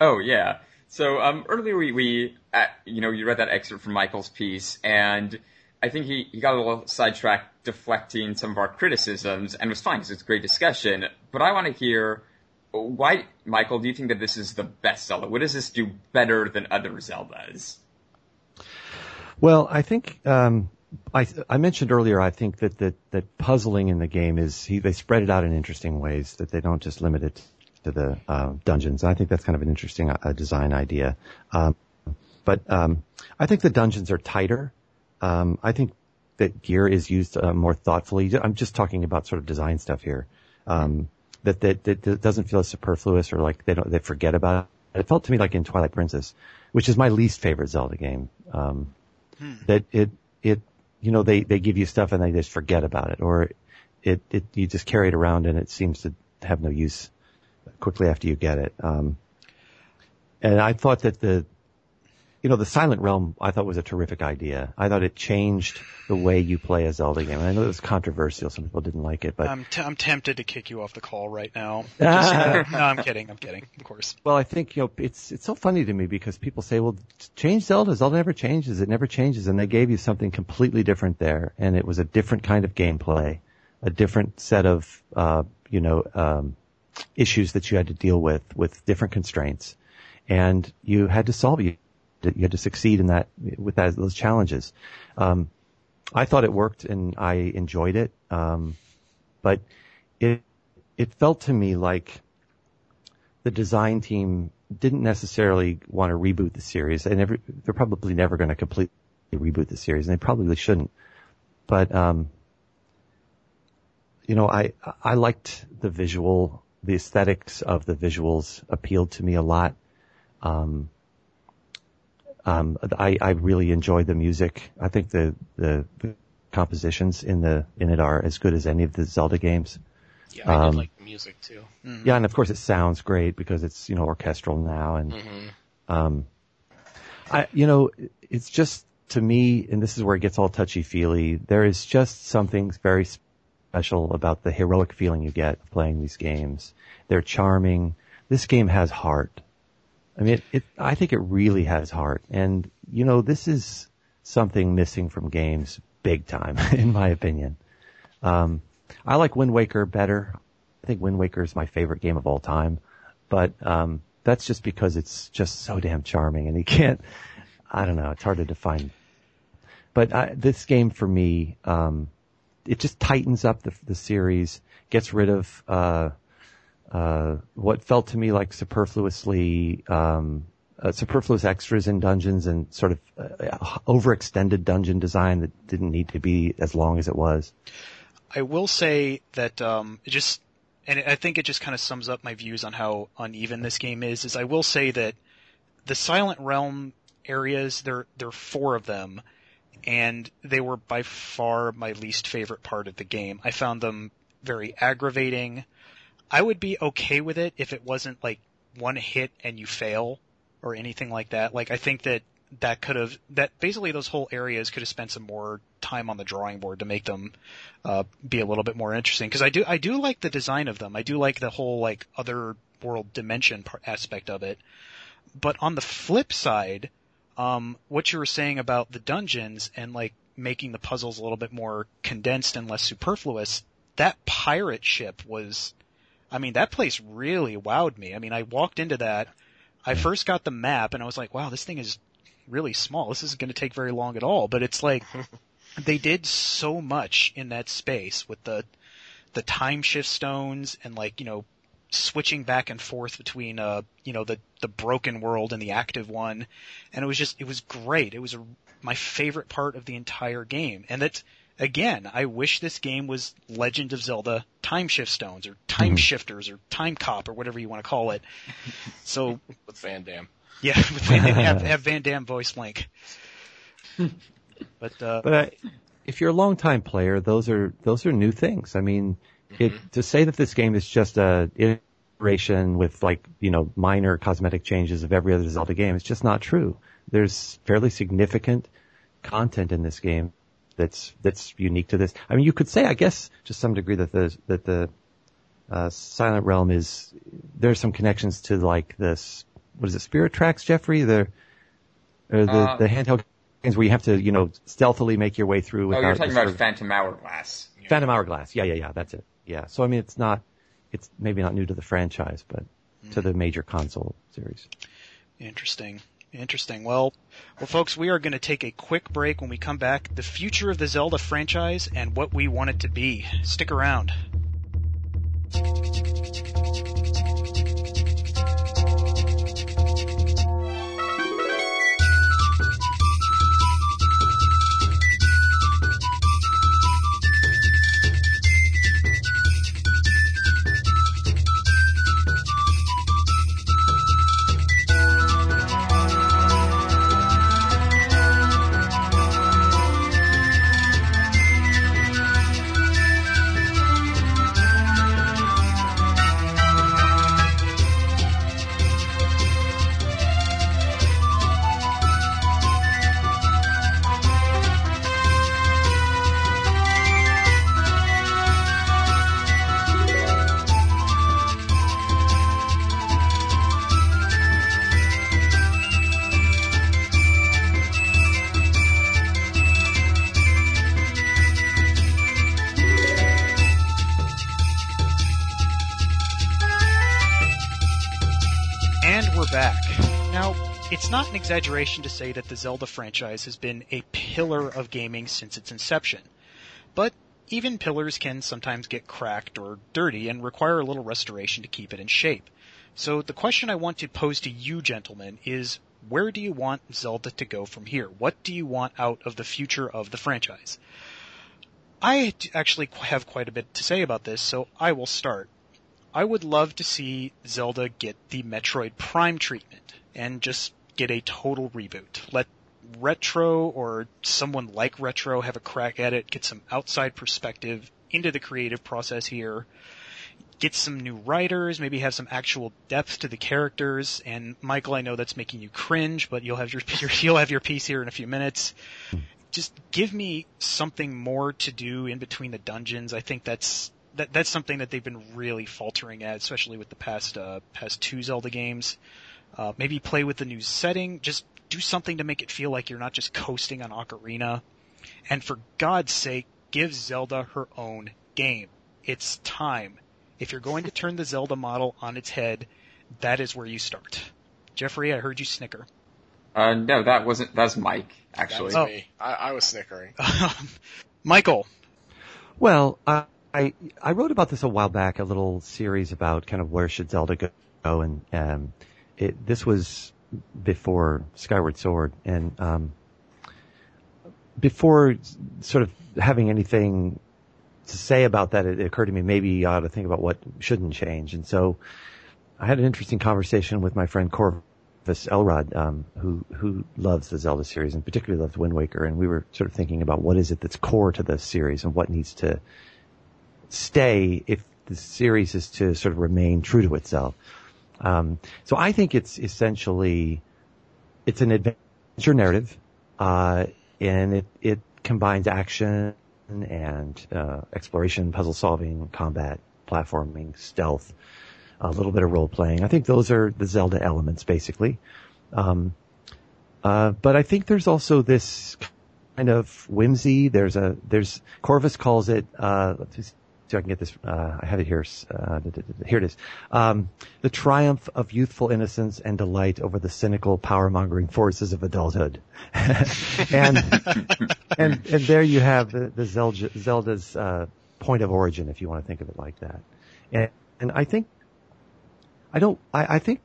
Oh yeah. So um, earlier we, we uh, you know, you read that excerpt from Michael's piece, and I think he, he got a little sidetracked deflecting some of our criticisms, and was fine because it's a great discussion. But I want to hear why, Michael, do you think that this is the best Zelda? What does this do better than other Zeldas? Well, I think um, I, I mentioned earlier. I think that that that puzzling in the game is he, they spread it out in interesting ways. That they don't just limit it to the uh, dungeons. I think that's kind of an interesting uh, design idea. Um, but um, I think the dungeons are tighter. Um, I think that gear is used uh, more thoughtfully. I'm just talking about sort of design stuff here. Um, that, that that that doesn't feel as superfluous or like they don't they forget about it. It felt to me like in Twilight Princess, which is my least favorite Zelda game. Um, that it it you know they they give you stuff and they just forget about it or it it you just carry it around and it seems to have no use quickly after you get it. Um and i thought that the you know the silent realm i thought was a terrific idea i thought it changed the way you play a zelda game and i know it was controversial some people didn't like it but I'm t- I'm tempted to kick you off the call right now. Just, uh, no, I'm kidding. I'm kidding. Of course. Well, I think you know it's it's so funny to me because people say, "Well, change Zelda. Zelda never changes. It never changes." And they gave you something completely different there, and it was a different kind of gameplay. a different set of, uh, you know, um, issues that you had to deal with, with different constraints. And you had to solve it. You had to succeed in that, with that, those challenges. Um, I thought it worked and I enjoyed it. Um, but it, it felt to me like the design team didn't necessarily want to reboot the series, and they're probably never going to completely reboot the series, and they probably shouldn't. But um, you know, I I liked the visual, the aesthetics of the visuals appealed to me a lot. Um, um, I I really enjoyed the music. I think the the compositions in the in it are as good as any of the Zelda games. Yeah, I um, did like the music too. Mm-hmm. Yeah, and of course it sounds great because it's you know orchestral now, and mm-hmm. um, I you know it's just to me, and this is where it gets all touchy feely. There is just something very special about the heroic feeling you get playing these games. They're charming. This game has heart. I mean, it, it, I think it really has heart. And, you know, this is something missing from games big time, in my opinion. Um, I like Wind Waker better. I think Wind Waker is my favorite game of all time, but um, that's just because it's just so damn charming, and you can't. I don't know. It's hard to define. But I, this game for me, um, it just tightens up the, the series, gets rid of uh, uh, what felt to me like superfluously um, uh, superfluous extras in dungeons and sort of uh, overextended dungeon design that didn't need to be as long as it was. I will say that um, it just, and I think it just kind of sums up my views on how uneven this game is. Is I will say that the Silent Realm areas, there there are four of them, and they were by far my least favorite part of the game. I found them very aggravating. I would be okay with it if it wasn't like one hit and you fail or anything like that. Like I think that that could have that basically those whole areas could have spent some more time on the drawing board to make them uh, be a little bit more interesting. Because I do I do like the design of them. I do like the whole like other world dimension aspect of it. But on the flip side um, what you were saying about the dungeons and like making the puzzles a little bit more condensed and less superfluous that pirate ship was I mean that place really wowed me. I mean I walked into that. I first got the map and I was like, wow, this thing is really small. This isn't going to take very long at all. But it's like they did so much in that space with the the time shift stones and like you know switching back and forth between uh you know the the broken world and the active one. And it was just it was great. It was a, my favorite part of the entire game. And that again i wish this game was legend of zelda time shift stones or time mm-hmm. shifters or time cop or whatever you want to call it so with van damme yeah, with Van Damme, have, have Van Damme voice link. But uh, but uh, if you're a long time player, those are those are new things. I mean, mm-hmm. it, to say that this game is just a iteration with like you know minor cosmetic changes of every other Zelda game, it's just not true. There's fairly significant content in this game that's that's unique to this. I mean, you could say, I guess, to some degree, that the that the uh, Silent Realm is there's some connections to like this what is it, Spirit Tracks, Jeffrey? The the, uh, the handheld games where you have to, you know, stealthily make your way through. Oh, you're talking about of, Phantom Hourglass. Phantom Hourglass. Yeah, yeah, yeah. That's it. Yeah. So I mean, it's not, it's maybe not new to the franchise, but mm. to the major console series. Interesting. Interesting. Well, well, folks, we are going to take a quick break. When we come back, the future of the Zelda franchise and what we want it to be. Stick around. It's not an exaggeration to say that the Zelda franchise has been a pillar of gaming since its inception. But even pillars can sometimes get cracked or dirty and require a little restoration to keep it in shape. So the question I want to pose to you gentlemen is where do you want Zelda to go from here? What do you want out of the future of the franchise? I actually have quite a bit to say about this, so I will start. I would love to see Zelda get the Metroid Prime treatment and just get a total reboot. Let Retro or someone like Retro have a crack at it, get some outside perspective into the creative process here, get some new writers, maybe have some actual depth to the characters. And Michael, I know that's making you cringe, but you'll have your, your you'll have your piece here in a few minutes. Just give me something more to do in between the dungeons. I think that's that that's something that they've been really faltering at, especially with the past uh, past two Zelda games. Uh, maybe play with the new setting. Just do something to make it feel like you're not just coasting on Ocarina. And for God's sake, give Zelda her own game. It's time. If you're going to turn the Zelda model on its head, that is where you start. Jeffrey, I heard you snicker. Uh, no, that wasn't. That's Mike, actually. That was me. I, I was snickering. Michael. Well, I, I I wrote about this a while back, a little series about kind of where should Zelda go, and um, it, this was before Skyward Sword, and um, before sort of having anything to say about that, it occurred to me maybe you ought to think about what shouldn't change. And so I had an interesting conversation with my friend Corvus Elrod, um, who who loves the Zelda series and particularly loves Wind Waker. And we were sort of thinking about what is it that's core to the series and what needs to stay if the series is to sort of remain true to itself. Um, so I think it's essentially it's an adventure narrative, uh, and it it combines action and uh, exploration, puzzle solving, combat, platforming, stealth, a little bit of role playing. I think those are the Zelda elements basically. Um, uh, but I think there's also this kind of whimsy. There's a there's Corvus calls it. Uh, see if I can get this. Uh, I have it here. Uh, here it is. Um, the triumph of youthful innocence and delight over the cynical, power-mongering forces of adulthood. and, and and there you have the, the Zelda, Zelda's uh, point of origin, if you want to think of it like that. And and I think I don't. I, I think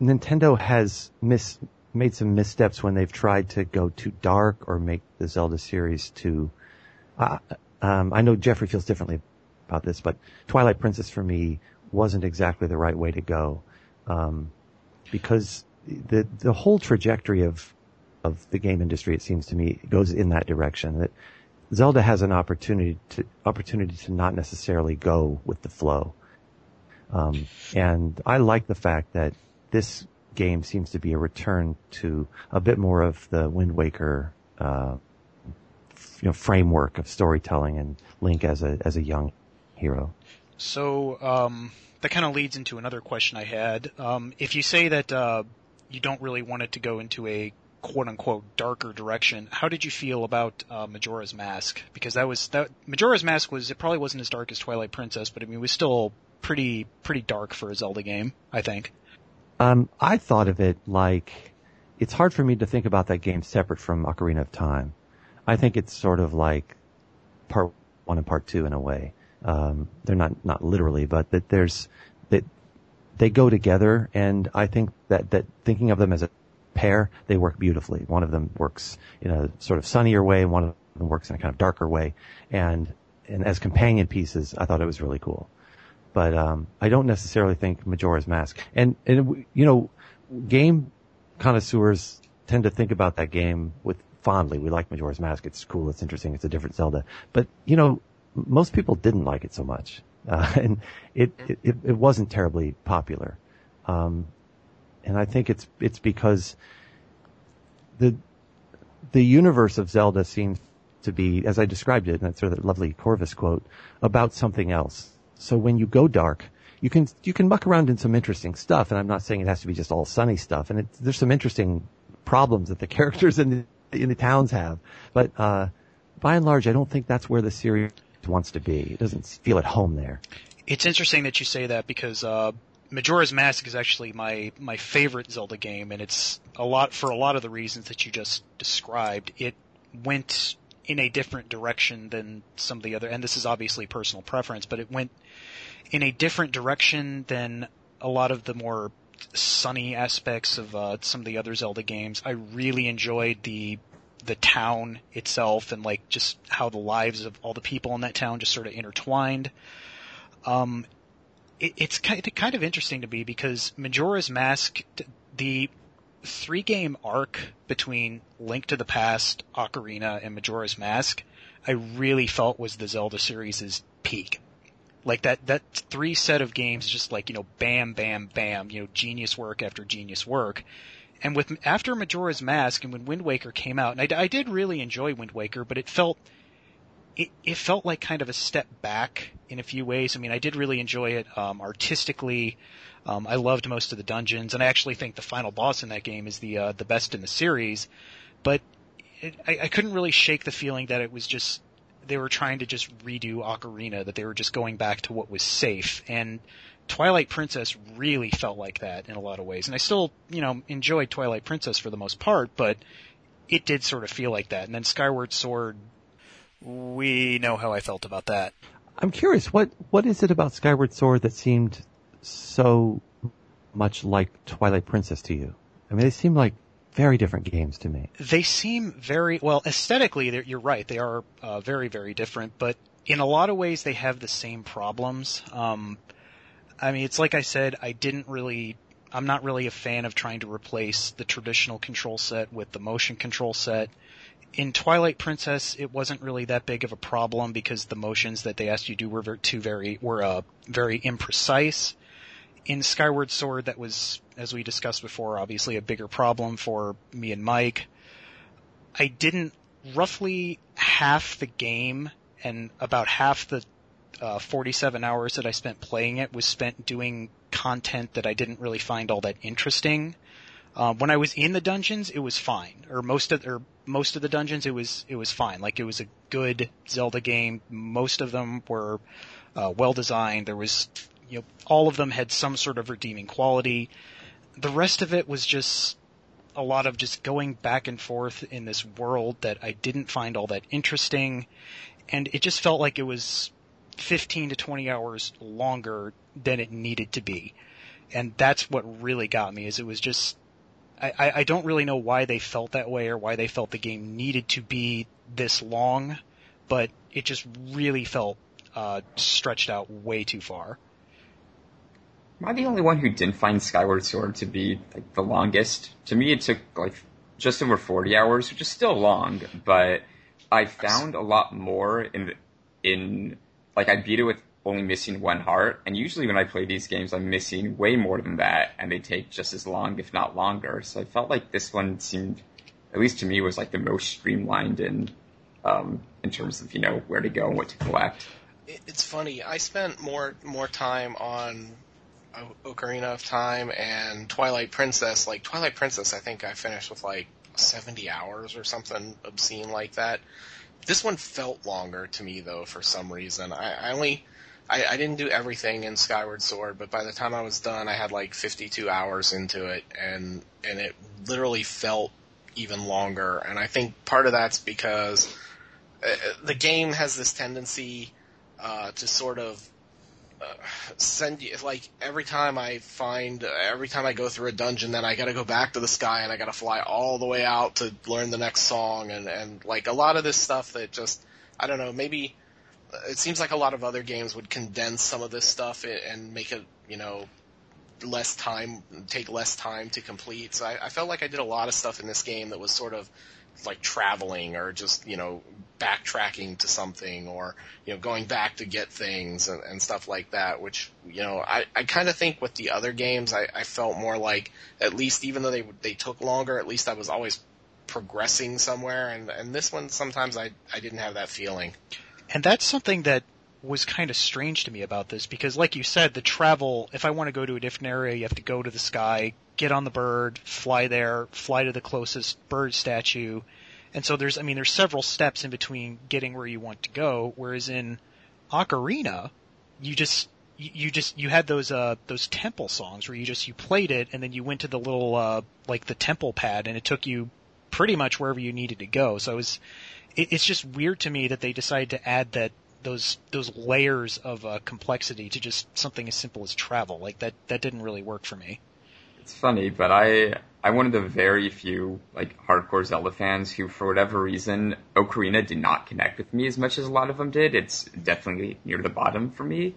Nintendo has mis made some missteps when they've tried to go too dark or make the Zelda series too. Uh, um, I know Jeffrey feels differently about this, but Twilight Princess for me wasn't exactly the right way to go, um, because the the whole trajectory of of the game industry, it seems to me, goes in that direction. That Zelda has an opportunity to opportunity to not necessarily go with the flow, um, and I like the fact that this game seems to be a return to a bit more of the Wind Waker. Uh, you know, framework of storytelling and Link as a as a young hero. So um, that kind of leads into another question I had. Um, if you say that uh, you don't really want it to go into a quote unquote darker direction, how did you feel about uh, Majora's Mask? Because that was that Majora's Mask was it probably wasn't as dark as Twilight Princess, but I mean it was still pretty pretty dark for a Zelda game, I think. Um, I thought of it like it's hard for me to think about that game separate from Ocarina of Time. I think it's sort of like part one and part two in a way. Um, they're not not literally, but that there's that they go together, and I think that that thinking of them as a pair, they work beautifully. One of them works in a sort of sunnier way, one of them works in a kind of darker way, and and as companion pieces, I thought it was really cool. But um, I don't necessarily think Majora's Mask, and and you know, game connoisseurs tend to think about that game with fondly. We like Majora's Mask. It's cool. It's interesting. It's a different Zelda. But you know, most people didn't like it so much, uh, and it, it it wasn't terribly popular. Um, and I think it's it's because the the universe of Zelda seems to be, as I described it, and that's sort of that lovely Corvus quote, about something else. So when you go dark, you can you can muck around in some interesting stuff, and I'm not saying it has to be just all sunny stuff. And it, there's some interesting problems that the characters in the in the towns have, but uh, by and large, I don't think that's where the series wants to be. It doesn't feel at home there. It's interesting that you say that because uh, Majora's Mask is actually my my favorite Zelda game, and it's a lot for a lot of the reasons that you just described. It went in a different direction than some of the other, and this is obviously personal preference, but it went in a different direction than a lot of the more sunny aspects of uh, some of the other Zelda games. I really enjoyed the the town itself and like just how the lives of all the people in that town just sort of intertwined. Um, it, it's kind of, kind of interesting to me because Majora's Mask, the three game arc between Link to the Past, Ocarina, and Majora's Mask, I really felt was the Zelda series' peak. Like that, that three set of games, just like, you know, bam, bam, bam, you know, genius work after genius work. And with, after Majora's Mask and when Wind Waker came out, and I, I did really enjoy Wind Waker, but it felt, it, it felt like kind of a step back in a few ways. I mean, I did really enjoy it, um, artistically. Um, I loved most of the dungeons, and I actually think the final boss in that game is the uh, the best in the series. But it, I, I couldn't really shake the feeling that it was just they were trying to just redo Ocarina, that they were just going back to what was safe. And Twilight Princess really felt like that in a lot of ways. And I still, you know, enjoyed Twilight Princess for the most part, but it did sort of feel like that. And then Skyward Sword, we know how I felt about that. I'm curious, what what is it about Skyward Sword that seemed so much like Twilight Princess to you? I mean, they seem like very different games to me. They seem very well aesthetically. You're right; they are uh, very, very different. But in a lot of ways, they have the same problems. Um, I mean, it's like I said, I didn't really. I'm not really a fan of trying to replace the traditional control set with the motion control set in Twilight Princess, it wasn't really that big of a problem because the motions that they asked you to do were too very were uh, very imprecise. In Skyward Sword, that was, as we discussed before, obviously a bigger problem for me and Mike. I didn't roughly half the game and about half the uh, 47 hours that I spent playing it was spent doing content that I didn't really find all that interesting. Uh, when I was in the dungeons, it was fine, or most of or most of the dungeons, it was it was fine. Like it was a good Zelda game. Most of them were uh, well designed. There was, you know, all of them had some sort of redeeming quality. The rest of it was just a lot of just going back and forth in this world that I didn't find all that interesting, and it just felt like it was 15 to 20 hours longer than it needed to be. And that's what really got me is it was just I, I don't really know why they felt that way or why they felt the game needed to be this long, but it just really felt uh, stretched out way too far. Am I the only one who didn't find Skyward Sword to be like the longest? To me, it took like just over 40 hours, which is still long, but I found a lot more in in like I beat it with only missing one heart. And usually when I play these games, I'm missing way more than that, and they take just as long, if not longer. So I felt like this one seemed, at least to me, was like the most streamlined in um, in terms of you know where to go and what to collect. It's funny. I spent more more time on Ocarina of Time and Twilight Princess. Like Twilight Princess, I think I finished with like 70 hours or something obscene like that. This one felt longer to me though for some reason. I, I only I, I didn't do everything in Skyward Sword, but by the time I was done, I had like 52 hours into it, and and it literally felt even longer. And I think part of that's because uh, the game has this tendency uh, to sort of send you like every time I find every time I go through a dungeon, then I got to go back to the sky and I got to fly all the way out to learn the next song, and and like a lot of this stuff that just I don't know maybe it seems like a lot of other games would condense some of this stuff and make it, you know, less time, take less time to complete. So I, I felt like I did a lot of stuff in this game that was sort of like traveling or just, you know, backtracking to something or, you know, going back to get things and, and stuff like that, which, you know, I, I kind of think with the other games, I, I felt more like, at least even though they, they took longer, at least I was always progressing somewhere. And, and this one, sometimes I, I didn't have that feeling. And that's something that was kind of strange to me about this because, like you said, the travel, if I want to go to a different area, you have to go to the sky, get on the bird, fly there, fly to the closest bird statue. And so there's, I mean, there's several steps in between getting where you want to go, whereas in Ocarina, you just, you, just you had those uh those temple songs where you just you played it and then you went to the little uh like the temple pad and it took you pretty much wherever you needed to go. So it was it, it's just weird to me that they decided to add that those those layers of uh, complexity to just something as simple as travel. Like that that didn't really work for me. It's funny, but I I'm one of the very few like hardcore Zelda fans who, for whatever reason, Ocarina did not connect with me as much as a lot of them did. It's definitely near the bottom for me,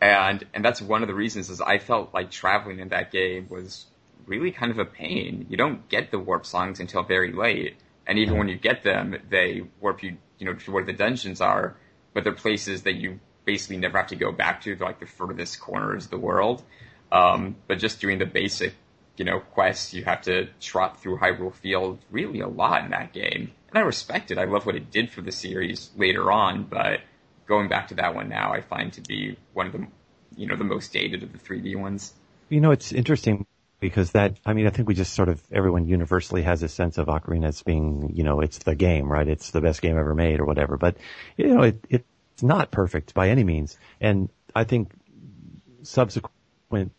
and and that's one of the reasons is I felt like traveling in that game was really kind of a pain. You don't get the warp songs until very late, and even when you get them, they warp you, you know, to where the dungeons are, but they're places that you basically never have to go back to, like the furthest corners of the world. Um, but just doing the basic you know, quests. You have to trot through Hyrule Field really a lot in that game. And I respect it. I love what it did for the series later on, but going back to that one now, I find to be one of the, you know, the most dated of the 3D ones. You know, it's interesting because that, I mean, I think we just sort of, everyone universally has a sense of Ocarina as being, you know, it's the game, right? It's the best game ever made or whatever. But, you know, it, it's not perfect by any means. And I think subsequent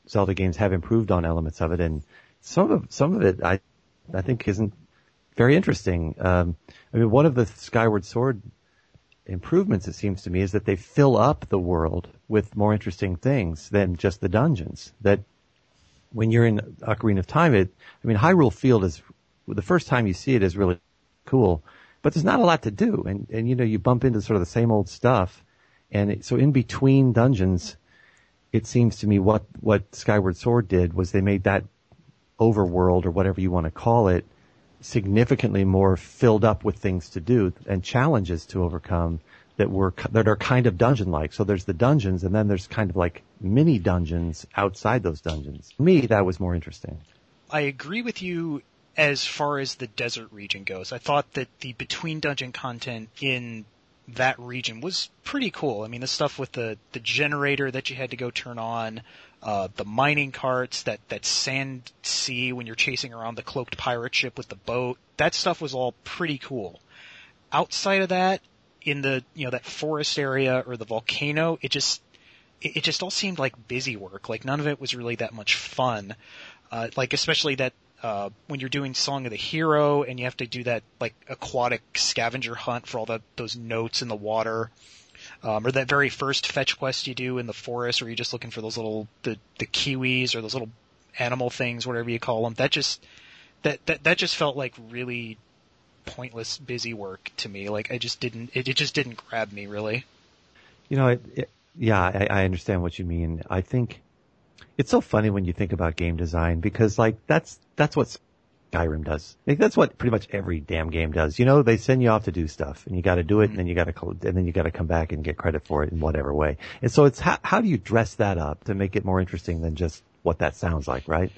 Zelda games have improved on elements of it, and some of some of it I I think isn't very interesting. Um, I mean, one of the Skyward Sword improvements, it seems to me, is that they fill up the world with more interesting things than just the dungeons. That when you're in Ocarina of Time, it I mean, Hyrule Field is the first time you see it is really cool, but there's not a lot to do, and and you know you bump into sort of the same old stuff, and so in between dungeons it seems to me what what Skyward Sword did was they made that overworld or whatever you want to call it significantly more filled up with things to do and challenges to overcome that were that are kind of dungeon like. So there's the dungeons and then there's kind of like mini dungeons outside those dungeons. For me, that was more interesting. I agree with you as far as the desert region goes. I thought that the between dungeon content in that region was pretty cool. I mean, the stuff with the the generator that you had to go turn on, uh, the mining carts, that that sand sea when you're chasing around the cloaked pirate ship with the boat, that stuff was all pretty cool. Outside of that, in the you know that forest area or the volcano, it just it, it just all seemed like busy work. Like none of it was really that much fun. Uh, like especially that uh, when you're doing Song of the Hero and you have to do that like aquatic scavenger hunt for all the those notes in the water, um, or that very first fetch quest you do in the forest where you're just looking for those little the the kiwis or those little animal things, whatever you call them. That just that that that just felt like really pointless busy work to me. Like I just didn't it, it just didn't grab me really. You know, it, it, yeah, I, I understand what you mean. I think it's so funny when you think about game design because like that's that's what Skyrim does. Like, that's what pretty much every damn game does. You know, they send you off to do stuff and you got to do it and mm-hmm. then you got to and then you got to come back and get credit for it in whatever way. And so it's how how do you dress that up to make it more interesting than just what that sounds like, right?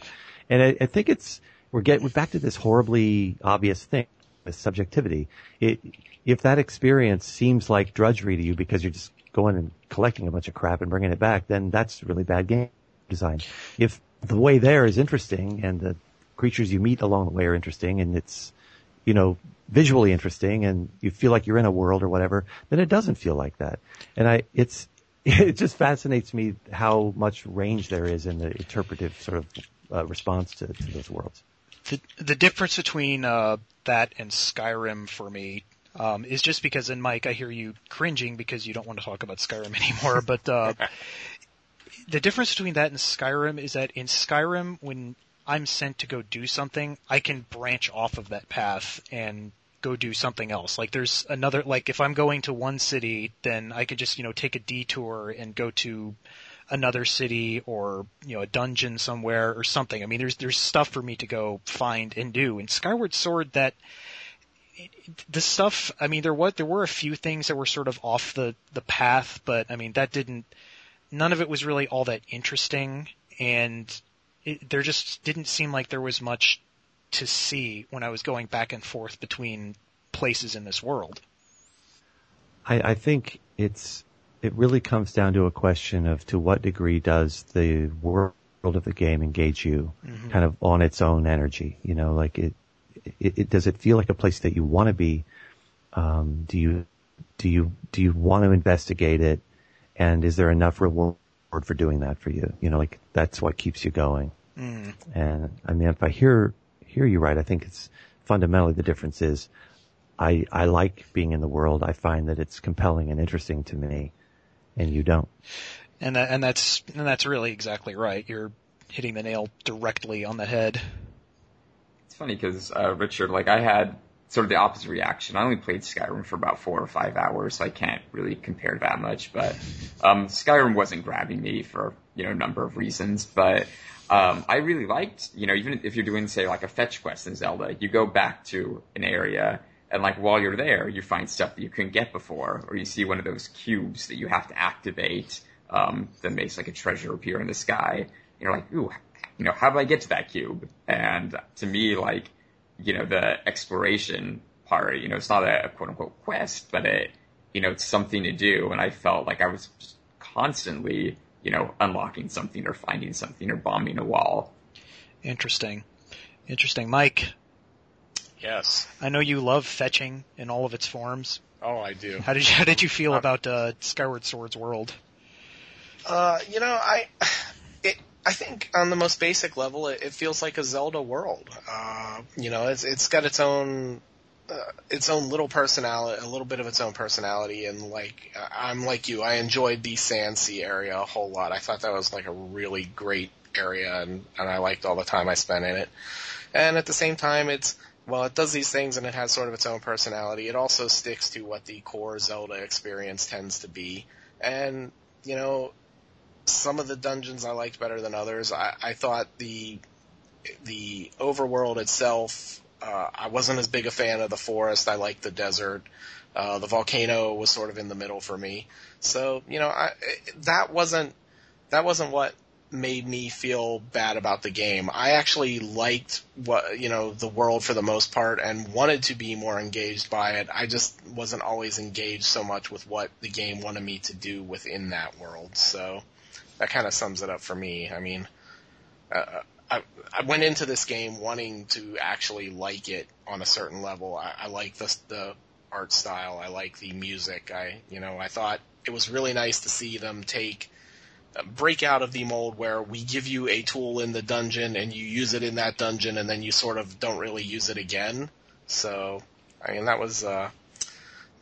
And I, I think it's we're getting back to this horribly obvious thing, this subjectivity. It, if that experience seems like drudgery to you because you're just going and collecting a bunch of crap and bringing it back, then that's really bad game design. If the way there is interesting and the creatures you meet along the way are interesting and it's, you know, visually interesting and you feel like you're in a world or whatever, then it doesn't feel like that. And I, it's, it just fascinates me how much range there is in the interpretive sort of uh, response to, to those worlds. The, the difference between uh, that and Skyrim for me um, is just because, and Mike, I hear you cringing because you don't want to talk about Skyrim anymore. But uh, the difference between that and Skyrim is that in Skyrim, when I'm sent to go do something, I can branch off of that path and go do something else. Like there's another, like if I'm going to one city, then I could just, you know, take a detour and go to another city or, you know, a dungeon somewhere or something. I mean, there's, there's stuff for me to go find and do. In Skyward Sword, that, the stuff, I mean, there was, there were a few things that were sort of off the, the path, but I mean, that didn't, none of it was really all that interesting, and it, there just didn't seem like there was much to see when I was going back and forth between places in this world. I, I think it's it really comes down to a question of to what degree does the world of the game engage you, mm-hmm. kind of on its own energy. You know, like it, it, it does it feel like a place that you want to be? Um, do you do you do you want to investigate it? And is there enough reward for doing that for you. You know, like that's what keeps you going. Mm. And I mean, if I hear hear you right, I think it's fundamentally the difference is I I like being in the world. I find that it's compelling and interesting to me, and you don't. And that, and that's and that's really exactly right. You're hitting the nail directly on the head. It's funny because uh, Richard, like I had sort of the opposite reaction. I only played Skyrim for about four or five hours, so I can't really compare that much. But um, Skyrim wasn't grabbing me for you know a number of reasons, but um, I really liked you know even if you're doing say like a fetch quest in Zelda, you go back to an area. And like while you're there, you find stuff that you couldn't get before, or you see one of those cubes that you have to activate um, that makes like a treasure appear in the sky. And you're like, ooh, you know, how do I get to that cube? And to me, like, you know, the exploration part, you know, it's not a, a quote unquote quest, but it, you know, it's something to do. And I felt like I was just constantly, you know, unlocking something or finding something or bombing a wall. Interesting. Interesting. Mike, Yes. I know you love fetching in all of its forms. Oh, I do. How did you, how did you feel about uh, Skyward Sword's world? Uh, you know, I, it, I think on the most basic level, it, it feels like a Zelda world. Uh, you know, it's it's got its own, uh, its own little personality, a little bit of its own personality, and like I'm like you, I enjoyed the Sand Sea area a whole lot. I thought that was like a really great area, and and I liked all the time I spent in it. And at the same time, it's well, it does these things and it has sort of its own personality. It also sticks to what the core Zelda experience tends to be. And, you know, some of the dungeons I liked better than others. I, I thought the the overworld itself, uh, I wasn't as big a fan of the forest. I liked the desert. Uh, the volcano was sort of in the middle for me. So, you know, I, that wasn't that wasn't what made me feel bad about the game. I actually liked what you know the world for the most part and wanted to be more engaged by it. I just wasn't always engaged so much with what the game wanted me to do within that world. So that kind of sums it up for me. I mean, uh, I, I went into this game wanting to actually like it on a certain level. I, I like the the art style. I like the music. I you know I thought it was really nice to see them take break out of the mold where we give you a tool in the dungeon and you use it in that dungeon and then you sort of don't really use it again. So, I mean, that was, uh,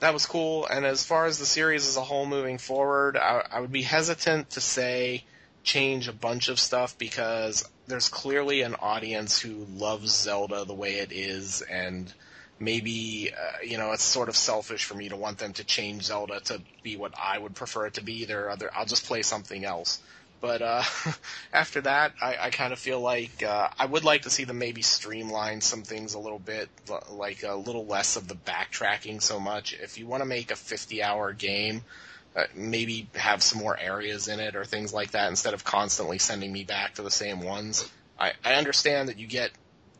that was cool. And as far as the series as a whole moving forward, I, I would be hesitant to say change a bunch of stuff because there's clearly an audience who loves Zelda the way it is and maybe uh, you know it's sort of selfish for me to want them to change Zelda to be what I would prefer it to be. Either other, I'll just play something else. But uh, after that, I, I kind of feel like uh, I would like to see them maybe streamline some things a little bit, like a little less of the backtracking so much. If you want to make a 50-hour game, uh, maybe have some more areas in it or things like that instead of constantly sending me back to the same ones. I, I understand that you get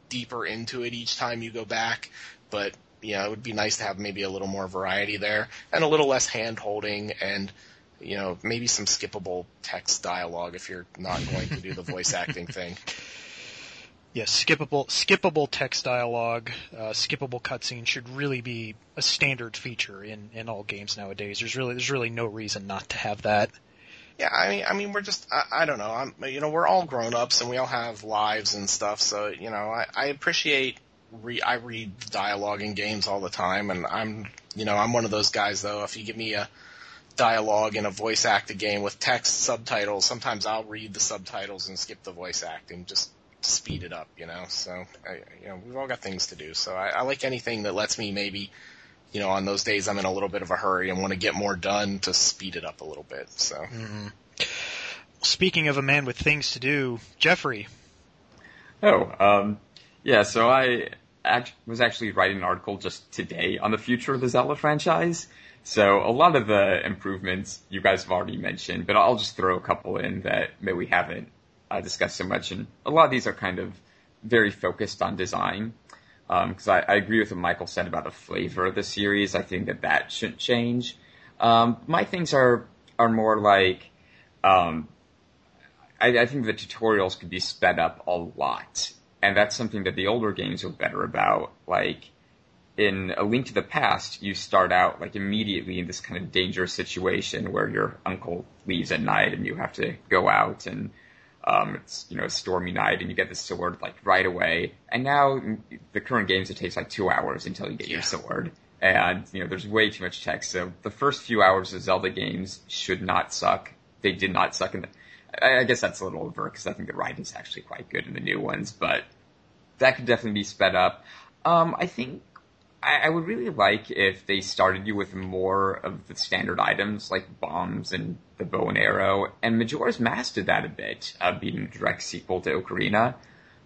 deeper into it each time you go back, but you know, it would be nice to have maybe a little more variety there and a little less hand holding and you know, maybe some skippable text dialogue if you're not going to do the voice acting thing. Yes, skippable skippable text dialogue, uh, skippable cutscene should really be a standard feature in, in all games nowadays. There's really there's really no reason not to have that. Yeah, I mean, I mean, we're just, I, I don't know, I'm, you know, we're all grown ups and we all have lives and stuff, so you know, I, I appreciate re- I read dialogue in games all the time, and I'm you know I'm one of those guys though. If you give me a dialogue in a voice acted game with text subtitles, sometimes I'll read the subtitles and skip the voice acting just to speed it up, you know. So I, you know we've all got things to do. So I, I like anything that lets me maybe you know on those days I'm in a little bit of a hurry and want to get more done to speed it up a little bit. So. Mm-hmm. Speaking of a man with things to do, Jeffrey. Oh, um, yeah. So I act- was actually writing an article just today on the future of the Zelda franchise. So a lot of the improvements you guys have already mentioned, but I'll just throw a couple in that maybe we haven't uh, discussed so much. And a lot of these are kind of very focused on design. Because um, I, I, agree with what Michael said about the flavor of the series. I think that that shouldn't change. Um, my things are are more like um, I, I think the tutorials could be sped up a lot and that's something that the older games were better about. Like, in A Link to the Past, you start out like immediately in this kind of dangerous situation where your uncle leaves at night and you have to go out and um, it's you know a stormy night and you get the sword like right away. And now the current games it takes like two hours until you get yeah. your sword. And you know there's way too much text. So the first few hours of Zelda games should not suck. They did not suck in the. I, I guess that's a little over because I think the writing is actually quite good in the new ones, but that could definitely be sped up. Um, I think I, I would really like if they started you with more of the standard items like bombs and the bow and arrow. And Majora's Mask did that a bit, uh, being a direct sequel to Ocarina.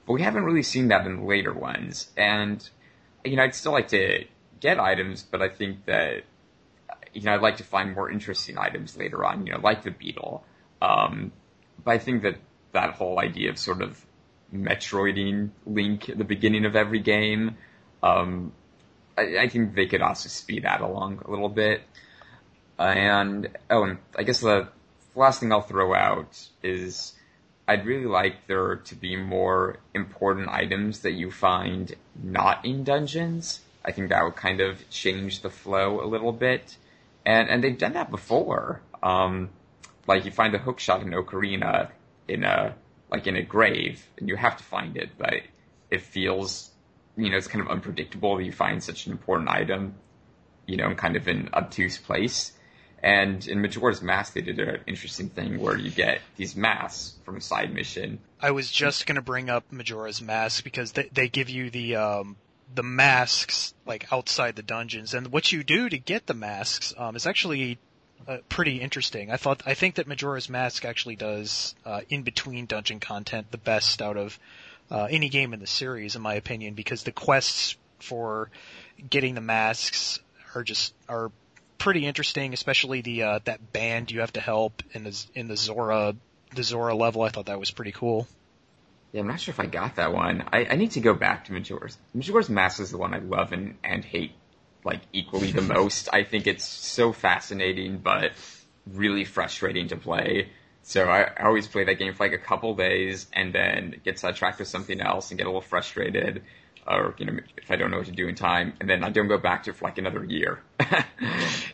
But we haven't really seen that in the later ones. And, you know, I'd still like to get items, but I think that, you know, I'd like to find more interesting items later on, you know, like the beetle. Um, but I think that that whole idea of sort of Metroiding Link at the beginning of every game, um, I, I think they could also speed that along a little bit. And oh, and I guess the last thing I'll throw out is I'd really like there to be more important items that you find not in dungeons. I think that would kind of change the flow a little bit. And and they've done that before. Um, like you find the hookshot in Ocarina in a like in a grave, and you have to find it, but it feels you know, it's kind of unpredictable that you find such an important item, you know, in kind of an obtuse place. And in Majora's Mask, they did an interesting thing where you get these masks from a side mission. I was just to bring up Majora's Mask because they, they give you the um, the masks like outside the dungeons, and what you do to get the masks um, is actually uh, pretty interesting. I thought I think that Majora's Mask actually does uh, in between dungeon content the best out of uh, any game in the series, in my opinion, because the quests for getting the masks are just are pretty interesting, especially the uh, that band you have to help in the in the Zora the Zora level. I thought that was pretty cool. Yeah, I'm not sure if I got that one. I, I need to go back to Majora's. Majora's Mask is the one I love and, and hate like equally the most. I think it's so fascinating, but really frustrating to play. So I, I always play that game for like a couple days and then get sidetracked with something else and get a little frustrated or, you know, if I don't know what to do in time and then I don't go back to it for like another year.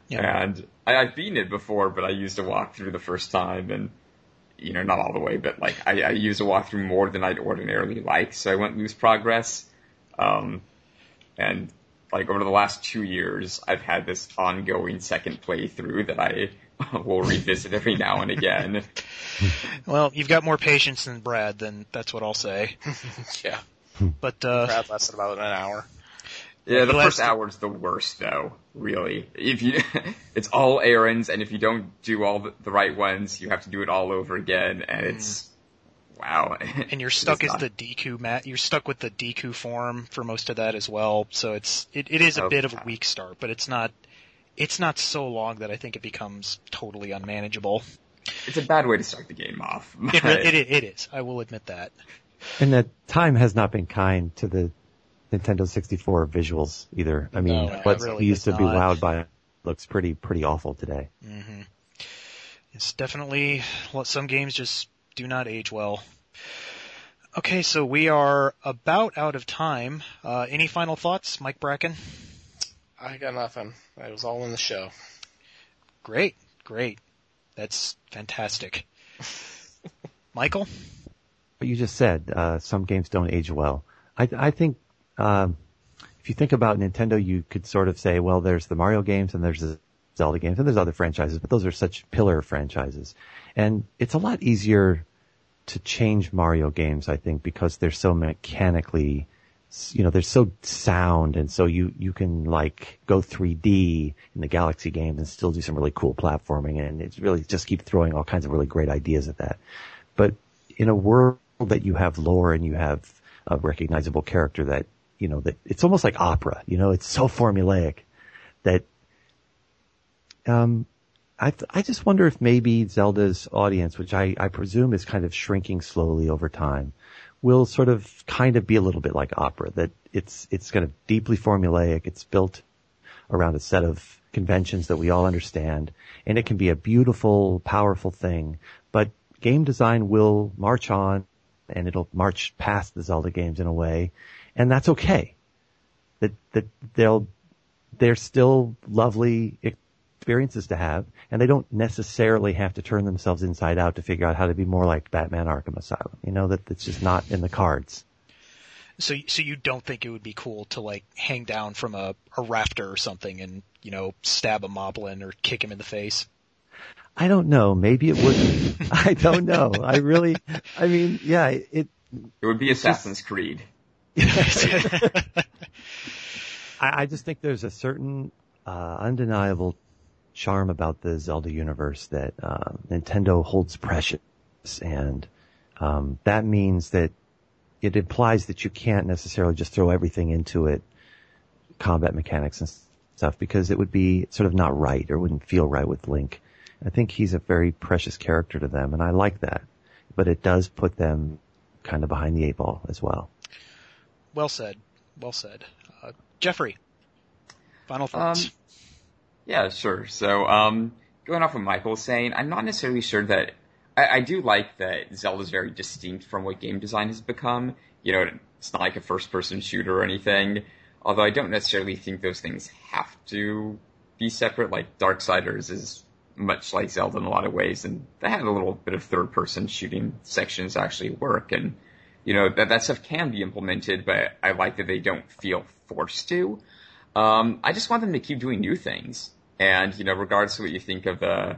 yeah. And I, I've beaten it before, but I used a walkthrough the first time and, you know, not all the way, but like I, I use a walkthrough more than I'd ordinarily like, so I won't lose progress. Um, and like over the last two years, I've had this ongoing second playthrough that I we'll revisit every now and again. well, you've got more patience than Brad, then that's what I'll say. yeah. But uh, Brad lasted about an hour. Yeah, the first hour is the worst, though. Really, if you, it's all errands, and if you don't do all the, the right ones, you have to do it all over again, and it's wow. And you're stuck as not... the Deku mat. You're stuck with the Deku form for most of that as well. So it's it, it is a oh, bit of a weak start, but it's not it's not so long that I think it becomes totally unmanageable. It's a bad way to start the game off. It, it, it is. I will admit that. And that time has not been kind to the Nintendo 64 visuals either. I mean, no, what really used to not. be wowed by looks pretty pretty awful today. Mm-hmm. It's definitely what some games just do not age well. Okay, so we are about out of time. Uh, any final thoughts, Mike Bracken? I got nothing. It was all in the show. Great, great. That's fantastic. Michael? What you just said, uh, some games don't age well. I, I think, um, if you think about Nintendo, you could sort of say, well, there's the Mario games and there's the Zelda games and there's other franchises, but those are such pillar franchises. And it's a lot easier to change Mario games, I think, because they're so mechanically you know, they're so sound and so you, you can like go 3D in the Galaxy games and still do some really cool platforming and it's really just keep throwing all kinds of really great ideas at that. But in a world that you have lore and you have a recognizable character that, you know, that it's almost like opera, you know, it's so formulaic that, um, I, I just wonder if maybe Zelda's audience, which I, I presume is kind of shrinking slowly over time, will sort of kind of be a little bit like opera, that it's, it's kind of deeply formulaic. It's built around a set of conventions that we all understand, and it can be a beautiful, powerful thing, but game design will march on and it'll march past the Zelda games in a way, and that's okay. that that they'll they're still lovely experiences to have, and they don't necessarily have to turn themselves inside out to figure out how to be more like Batman Arkham Asylum. You know that it's just not in the cards. So, so you don't think it would be cool to like hang down from a, a rafter or something and you know stab a moblin or kick him in the face? I don't know. Maybe it would. I don't know. I really. I mean, yeah. It. It would be Assassin's just, Creed. I, I just think there's a certain uh, undeniable charm about the Zelda universe that uh, Nintendo holds precious, and um, that means that it implies that you can't necessarily just throw everything into it, combat mechanics and stuff, because it would be sort of not right or wouldn't feel right with Link. I think he's a very precious character to them, and I like that. But it does put them kind of behind the eight ball as well. Well said. Well said. Uh, Jeffrey, final thoughts. Um, yeah, sure. So, um, going off what Michael saying, I'm not necessarily sure that I, I do like that Zelda is very distinct from what game design has become. You know, it's not like a first-person shooter or anything. Although I don't necessarily think those things have to be separate. Like Darksiders is much like Zelda in a lot of ways, and they had a little bit of third person shooting sections actually work, and you know that that stuff can be implemented, but I like that they don't feel forced to. Um, I just want them to keep doing new things, and you know, regardless of what you think of the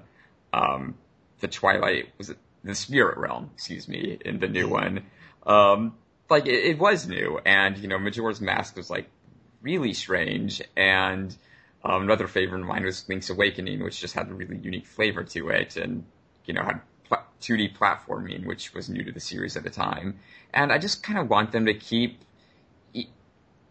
um, the Twilight was it the Spirit Realm, excuse me, in the new one, um, like it, it was new, and you know, Majora's Mask was like really strange, and um, another favorite of mine was Link's Awakening, which just had a really unique flavor to it, and you know had 2D platforming, which was new to the series at the time. And I just kind of want them to keep,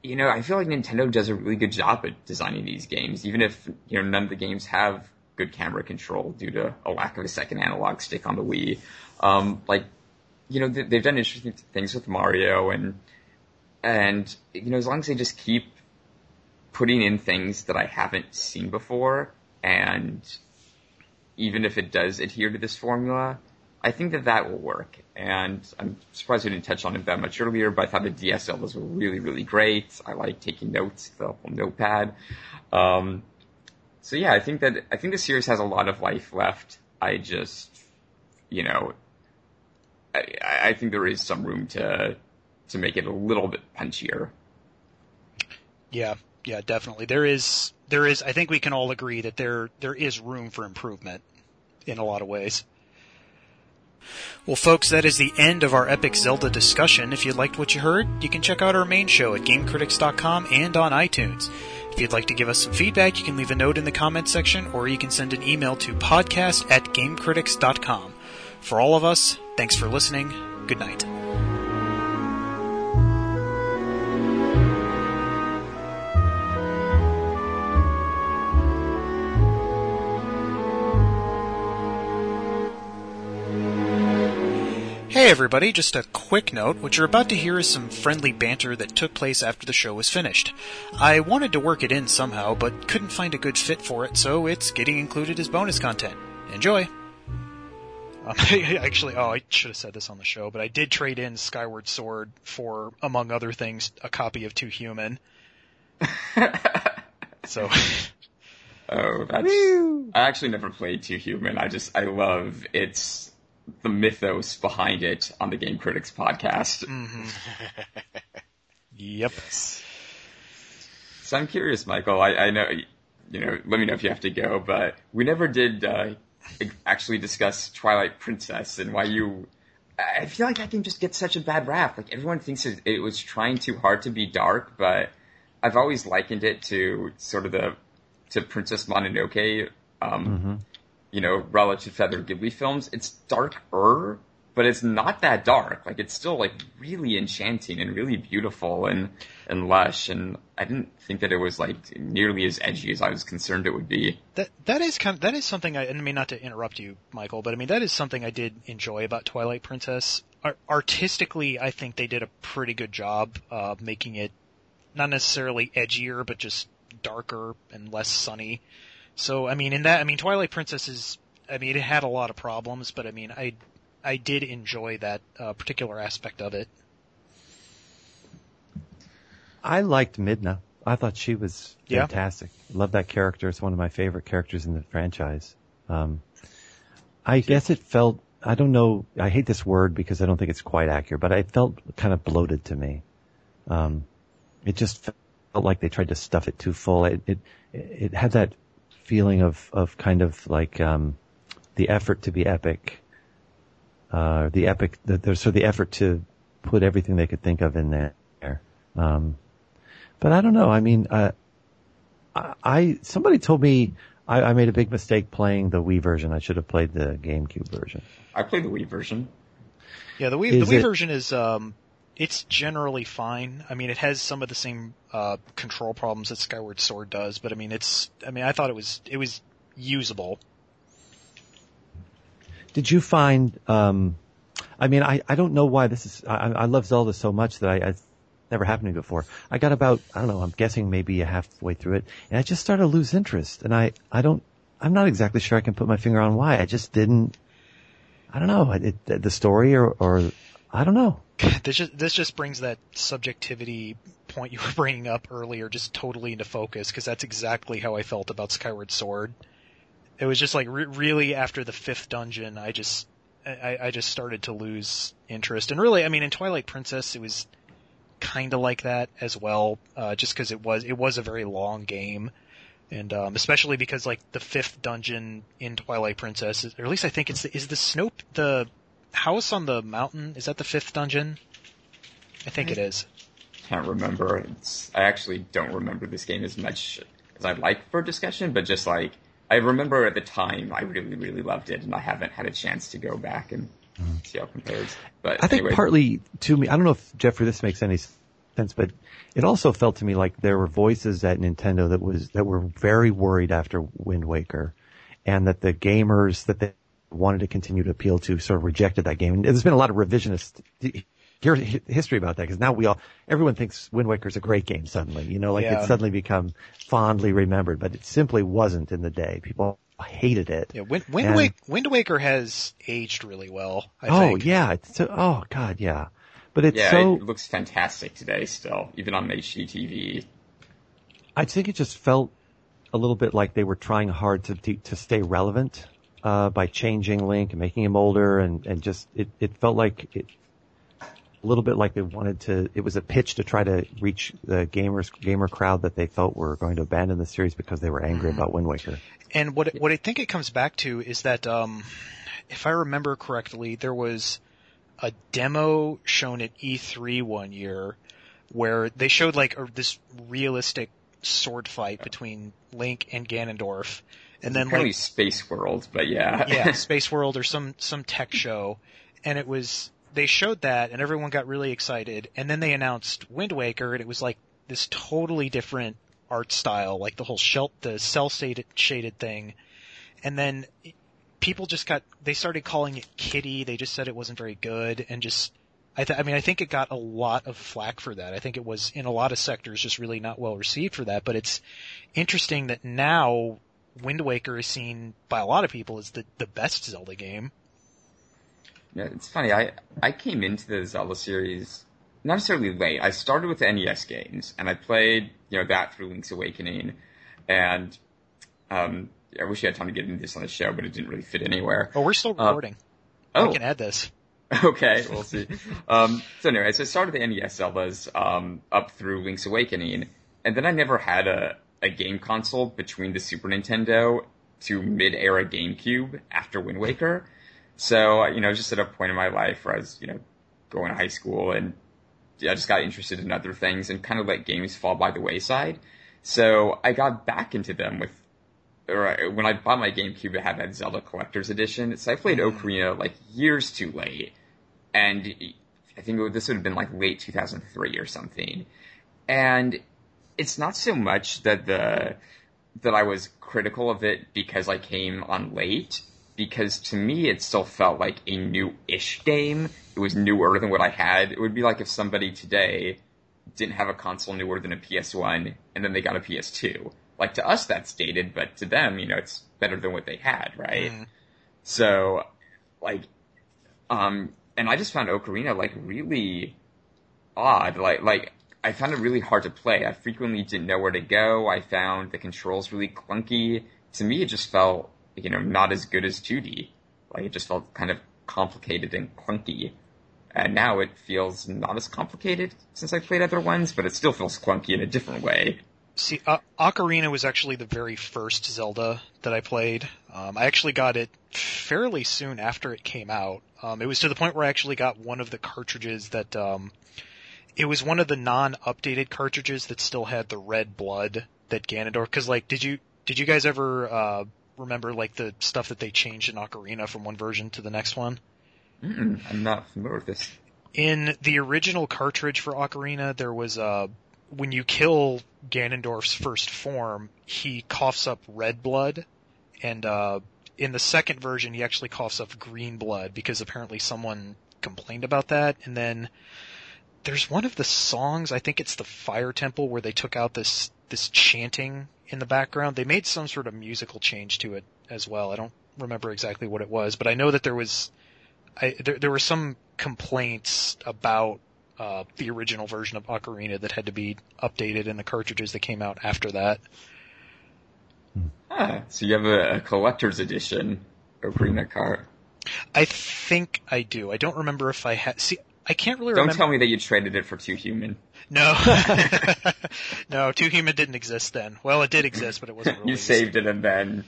you know, I feel like Nintendo does a really good job at designing these games, even if you know none of the games have good camera control due to a lack of a second analog stick on the Wii. Um, like, you know, they've done interesting things with Mario, and and you know, as long as they just keep putting in things that I haven't seen before, and even if it does adhere to this formula, I think that that will work. And I'm surprised we didn't touch on it that much earlier, but I thought the DS Zeldas were really, really great. I like taking notes, the whole notepad. Um, so yeah, I think that, I think the series has a lot of life left. I just, you know, I, I think there is some room to, to make it a little bit punchier. Yeah, yeah, definitely. There is there is I think we can all agree that there there is room for improvement in a lot of ways. Well, folks, that is the end of our epic Zelda discussion. If you liked what you heard, you can check out our main show at GameCritics.com and on iTunes. If you'd like to give us some feedback, you can leave a note in the comments section or you can send an email to podcast at GameCritics.com. For all of us, thanks for listening. Good night. Hey everybody, just a quick note. What you're about to hear is some friendly banter that took place after the show was finished. I wanted to work it in somehow, but couldn't find a good fit for it, so it's getting included as bonus content. Enjoy! Um, actually, oh, I should have said this on the show, but I did trade in Skyward Sword for, among other things, a copy of Too Human. so. Oh, that's. Woo! I actually never played Too Human. I just, I love its the mythos behind it on the Game Critics podcast. Mm-hmm. yep. So I'm curious, Michael. I, I, know, you know, let me know if you have to go, but we never did uh, actually discuss Twilight Princess and why you. I feel like that game just gets such a bad rap. Like everyone thinks it, it was trying too hard to be dark, but I've always likened it to sort of the to Princess Mononoke. Um, mm-hmm you know, relative to other Ghibli films, it's darker, but it's not that dark. Like it's still like really enchanting and really beautiful and and lush. And I didn't think that it was like nearly as edgy as I was concerned it would be. That that is kind of, that is something I, I mean not to interrupt you, Michael, but I mean that is something I did enjoy about Twilight Princess. artistically, I think they did a pretty good job uh, making it not necessarily edgier, but just darker and less sunny. So I mean, in that, I mean, Twilight Princess is, I mean, it had a lot of problems, but I mean, I, I did enjoy that uh, particular aspect of it. I liked Midna. I thought she was Yeah. fantastic. Love that character. It's one of my favorite characters in the franchise. Um, I guess it felt, I don't know, I hate this word because I don't think it's quite accurate, but it felt kind of bloated to me. Um, it just felt like they tried to stuff it too full. It, it, it had that feeling of, of kind of like, um, the effort to be epic, uh, the epic, the, the, so the effort to put everything they could think of in there. Um, but I don't know. I mean, uh, I, I somebody told me I, I made a big mistake playing the Wii version. I should have played the GameCube version. I played the Wii version. Yeah, the Wii Is the Wii it- version is um it's generally fine. I mean, it has some of the same uh control problems that Skyward Sword does, but I mean, it's I mean, I thought it was it was usable. Did you find? Um, I mean, I, I don't know why this is. I, I love Zelda so much that I, I never happened to me before. I got about I don't know. I'm guessing maybe a halfway through it, and I just started to lose interest. And I I don't. I'm not exactly sure I can put my finger on why. I just didn't. I don't know. It, the story or or I don't know. This just this just brings that subjectivity point you were bringing up earlier just totally into focus because that's exactly how I felt about Skyward Sword. It was just like re- really after the fifth dungeon, I just I, I just started to lose interest. And really, I mean, in Twilight Princess, it was kind of like that as well, uh, just because it was it was a very long game, and um, especially because like the fifth dungeon in Twilight Princess, or at least I think it's is the Snowpeak the house on the mountain. Is that the fifth dungeon? I think it is. Can't remember. It's, I actually don't remember this game as much as I'd like for discussion, but just like I remember at the time, I really, really loved it, and I haven't had a chance to go back and mm. see how it compares. But I think anyway, partly to me, I don't know if Jeffrey, this makes any sense, but it also felt to me like there were voices at Nintendo that was, that were very worried after Wind Waker and that the gamers that they wanted to continue to appeal to sort of rejected that game. And there's been a lot of revisionist history about that because now we all, everyone thinks Wind Waker's a great game suddenly, you know, like Yeah. it's suddenly become fondly remembered, but it simply wasn't in the day. People hated it. Yeah, Wind, Wind, And- Wake, Wind Waker has aged really well. I oh think. yeah. It's so, oh god, yeah. But it's yeah, so, it looks fantastic today still, even on HD TV. I think it just felt a little bit like they were trying hard to to, to stay relevant uh, by changing Link and making him older, and and just it it felt like it a little bit like they wanted to. It was a pitch to try to reach the gamers gamer crowd that they felt were going to abandon the series because they were angry about Wind Waker. And what what I think it comes back to is that um, if I remember correctly, there was a demo shown at E3 one year where they showed like a, this realistic sword fight between Link and Ganondorf, and then Apparently like Space World, but yeah. yeah, Space World or some some tech show, and it was they showed that and everyone got really excited, and then they announced Wind Waker, and it was like this totally different art style, like the whole shell the cell shaded shaded thing, and then people just got they started calling it kitty. They just said it wasn't very good, and just. I, th- I mean, I think it got a lot of flack for that. I think it was in a lot of sectors just really not well received for that. But it's interesting that now Wind Waker is seen by a lot of people as the, the best Zelda game. Yeah, it's funny. I I came into the Zelda series not necessarily late. I started with the NES games, and I played you know that through Link's Awakening, and um, I wish we had time to get into this on the show, but it didn't really fit anywhere. Oh, we're still Uh, recording. Oh, I can add this. okay, we'll see. um, so anyway, so I started the NES Zeldas um, up through Link's Awakening, and then I never had a, a game console between the Super Nintendo to mid-era GameCube after Wind Waker. So you know, just at a point in my life where I was you know going to high school and I just got interested in other things and kind of let games fall by the wayside. So I got back into them with or when I bought my GameCube, it had that Zelda Collector's Edition. So I played mm-hmm. Ocarina like years too late, and I think this would have been like late 2003 or something. And it's not so much that the that I was critical of it because I came on late, because to me it still felt like a new-ish game. It was newer than what I had. It would be like if somebody today didn't have a console newer than a PS1 and then they got a PS2. Like to us that's dated, but to them, you know, it's better than what they had, right? Mm. So, like, um, and I just found Ocarina like really odd. Like, like I found it really hard to play. I frequently didn't know where to go. I found the controls really clunky. To me, it just felt, you know, not as good as 2D. Like it just felt kind of complicated and clunky. And now it feels not as complicated since I played other ones, but it still feels clunky in a different way. See, uh, Ocarina was actually the very first Zelda that I played. Um, I actually got it fairly soon after it came out. Um, it was to the point where I actually got one of the cartridges that, um, it was one of the non-updated cartridges that still had the red blood that Ganondorf, cause like, did you, did you guys ever, uh, remember like the stuff that they changed in Ocarina from one version to the next one? Mm-mm, I'm not familiar with this. In the original cartridge for Ocarina, there was a, when you kill Ganondorf's first form, he coughs up red blood, and uh, in the second version, he actually coughs up green blood because apparently someone complained about that. And then there's one of the songs, I think it's the Fire Temple, where they took out this this chanting in the background. They made some sort of musical change to it as well. I don't remember exactly what it was, but I know that there was I, there, there were some complaints about uh, the original version of Ocarina that had to be updated in the cartridges that came out after that. Ah, so you have a, a collector's edition Ocarina cart. I think I do. I don't remember if I had. See, I can't really remember. Don't remember. tell me that you traded it for Too Human. No, no, Too Human didn't exist then. Well, it did exist, but it wasn't you saved it and then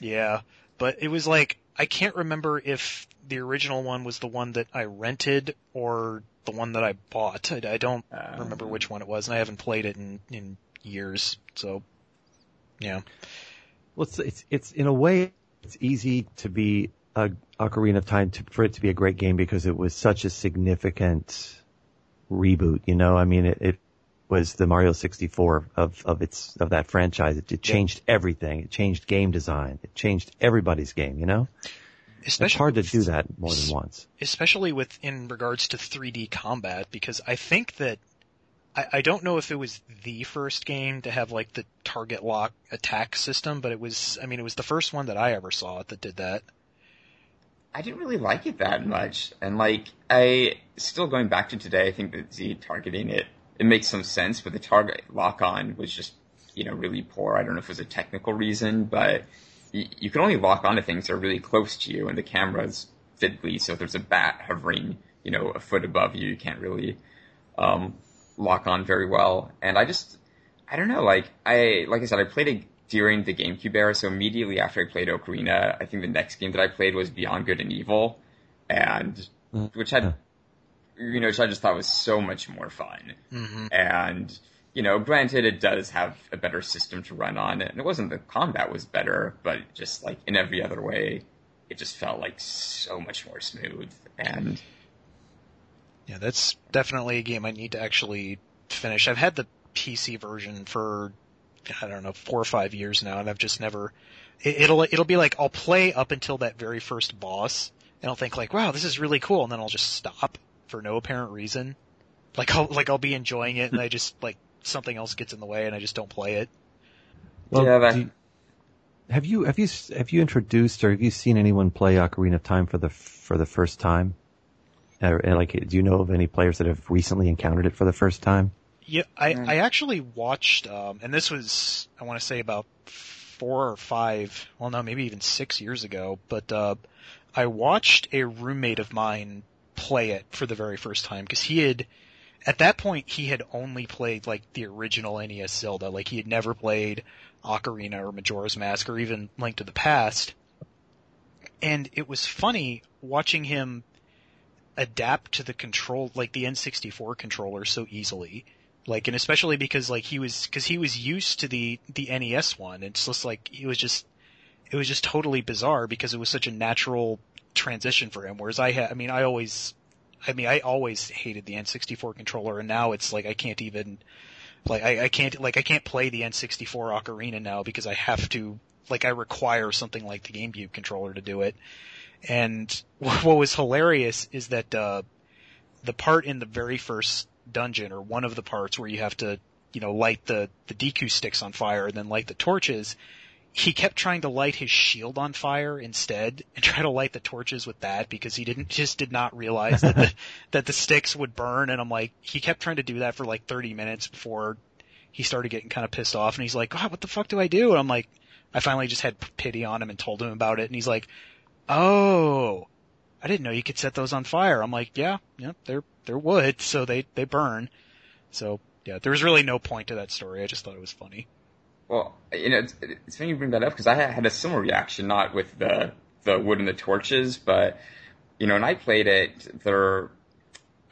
Yeah, but it was like I can't remember if the original one was the one that I rented or the one that I bought. I, I don't Uh, remember which one it was, and I haven't played it in in years. So, yeah. Well, it's, it's, it's in a way, it's easy to be a Ocarina of Time to, for it to be a great game because it was such a significant reboot. You know, I mean, it, it was the Mario 64 of, of its, of that franchise. It, it changed everything. It changed game design. It changed everybody's game, you know? Especially it's hard to do that more than once. especially with in regards to 3D combat, because I think that I, I don't know if it was the first game to have like the target lock attack system, but it was. I mean, it was the first one that I ever saw that did that. I didn't really like it that much. And like, I, still going back to today, I think that Z targeting it, it makes some sense, but the target lock on was just, you know, really poor. I don't know if it was a technical reason, but y- you can only lock onto things that are really close to you and the camera's fiddly, so if there's a bat hovering, you know, a foot above you, you can't really, um, lock on very well. And I just, I don't know, like, I, like I said, I played it during the GameCube era, so immediately after I played Ocarina, I think the next game that I played was Beyond Good and Evil, and, which had, you know, which I just thought was so much more fun. hmm And, you know, granted it does have a better system to run on, and it wasn't the combat was better, but just like in every other way, it just felt like so much more smooth. And Yeah, that's definitely a game I need to actually finish. I've had the PC version for I don't know four or five years now, and I've just never. It, it'll it'll be like I'll play up until that very first boss, and I'll think like, wow, this is really cool, and then I'll just stop for no apparent reason. Like I'll like I'll be enjoying it, and I just like something else gets in the way, and I just don't play it. Well, Yeah, that- you- have you have you have you introduced or have you seen anyone play Ocarina of Time for the for the first time? Or, and, like, do you know of any players that have recently encountered it for the first time? Yeah, I, Mm. I actually watched, um, and this was, I want to say about four or five, well no, maybe even six years ago, but, uh, I watched a roommate of mine play it for the very first time, because he had, at that point, he had only played, like, the original NES Zelda, like, he had never played Ocarina or Majora's Mask or even Link to the Past. And it was funny watching him adapt to the control, like the N64 controller so easily. Like, and especially because like he was, cause he was used to the, the NES one. It's just like, it was just, it was just totally bizarre because it was such a natural transition for him. Whereas I had, I mean, I always, I mean, I always hated the N64 controller and now it's like I can't even, like, I, I can't, like, I can't play the N64 Ocarina now because I have to, like, I require something like the GameCube controller to do it. And what was hilarious is that, uh, the part in the very first dungeon or one of the parts where you have to, you know, light the, the Deku sticks on fire and then light the torches, he kept trying to light his shield on fire instead and try to light the torches with that because he didn't just did not realize that the that the sticks would burn. And I'm like he kept trying to do that for like 30 minutes before he started getting kind of pissed off. And he's like God what the fuck do I do? And I'm like I finally just had pity on him and told him about it. And he's like oh I didn't know you could set those on fire. I'm like yeah yeah they're they're wood so they they burn. So yeah there was really no point to that story. I just thought it was funny. Well, you know, it's, it's funny you bring that up because I had a similar reaction, not with the the wood and the torches, but you know, when I played it, there,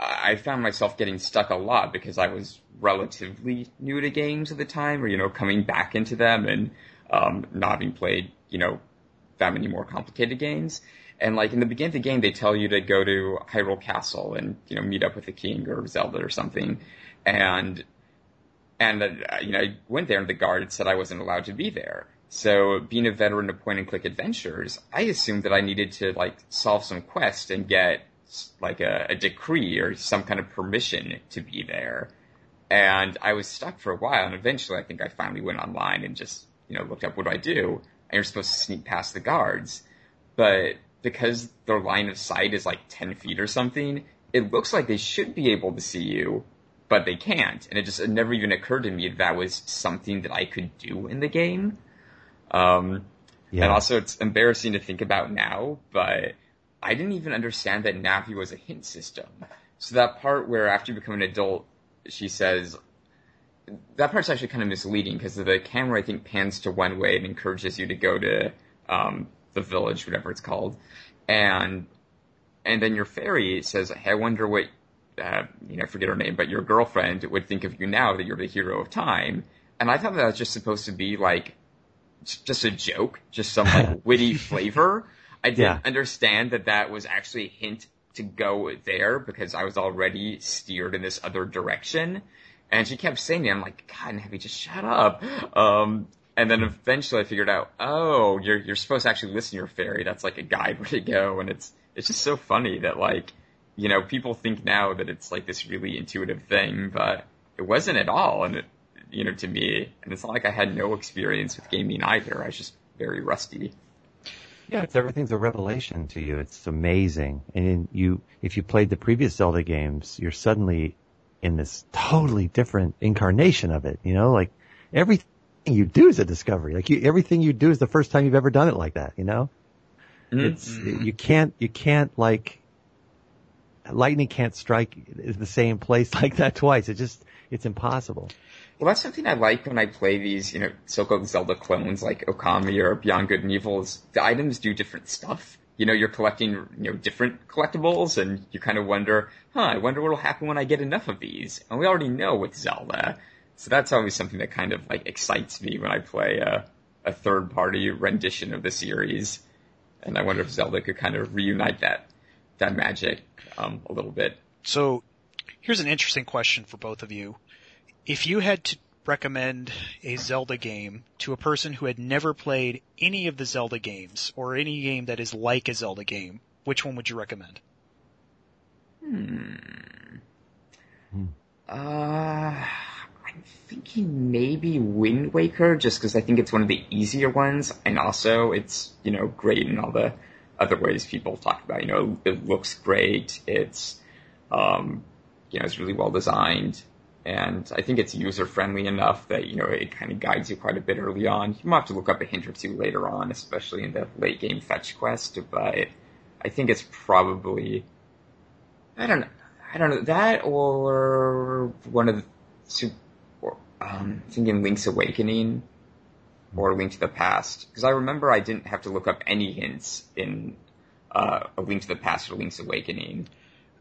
I found myself getting stuck a lot because I was relatively new to games at the time, or you know, coming back into them and um, not having played, you know, that many more complicated games. And like in the beginning of the game, they tell you to go to Hyrule Castle and you know meet up with the king or Zelda or something, and and uh, you know, I went there and the guard said I wasn't allowed to be there. So being a veteran of point and click adventures, I assumed that I needed to like solve some quest and get like a, a decree or some kind of permission to be there. And I was stuck for a while and eventually I think I finally went online and just, you know, looked up what do I do? And you're supposed to sneak past the guards. But because their line of sight is like 10 feet or something, it looks like they should be able to see you, but they can't. And it just it never even occurred to me that, that was something that I could do in the game. Um, yeah. and also it's embarrassing to think about now, but I didn't even understand that Navi was a hint system. So that part where after you become an adult, she says, that part's actually kind of misleading because the camera I think pans to one way and encourages you to go to um, the village, whatever it's called, and and then your fairy says, "Hey, I wonder what uh, you know, forget her name, but your girlfriend would think of you now that you're the hero of time. And I thought that was just supposed to be like, just a joke, just some like witty flavor. I didn't yeah. understand that that was actually a hint to go there because I was already steered in this other direction. And she kept saying it. I'm like, God, Navi, just shut up. Um, and then eventually I figured out, oh, you're, you're supposed to actually listen to your fairy. That's like a guide where to go. And it's, it's just so funny that like, you know, people think now that it's like this really intuitive thing, but it wasn't at all. And it, you know, to me, and it's not like I had no experience with gaming either. I was just very rusty. Yeah, it's everything's a revelation to you. It's amazing. And you, if you played the previous Zelda games, you're suddenly in this totally different incarnation of it. You know, like everything you do is a discovery. Like you, everything you do is the first time you've ever done it like that. You know, mm-hmm. it's you can't you can't like lightning can't strike the same place like that twice. It just, it's impossible. Well, that's something I like when I play these, you know, so-called Zelda clones like Okami or Beyond Good and Evil is the items do different stuff. You know, you're collecting, you know, different collectibles and you kind of wonder, huh, I wonder what'll happen when I get enough of these. And we already know with Zelda. So that's always something that kind of like excites me when I play a, a third party rendition of the series. And I wonder if Zelda could kind of reunite that, that magic um, a little bit. So here's an interesting question for both of you. If you had to recommend a Zelda game to a person who had never played any of the Zelda games or any game that is like a Zelda game, which one would you recommend? Hmm. hmm. Uh, I'm thinking maybe Wind Waker, just because I think it's one of the easier ones, and also it's you know great in all the other ways people talk about. You know, it looks great. It's, um, you know, it's really well designed. And I think it's user friendly enough that, you know, it kind of guides you quite a bit early on. You might have to look up a hint or two later on, especially in the late game fetch quest, but I think it's probably, I don't know, I don't know, that or one of the, um, thinking Link's Awakening or Link to the Past. Because I remember I didn't have to look up any hints in uh, A Link to the Past or Link's Awakening,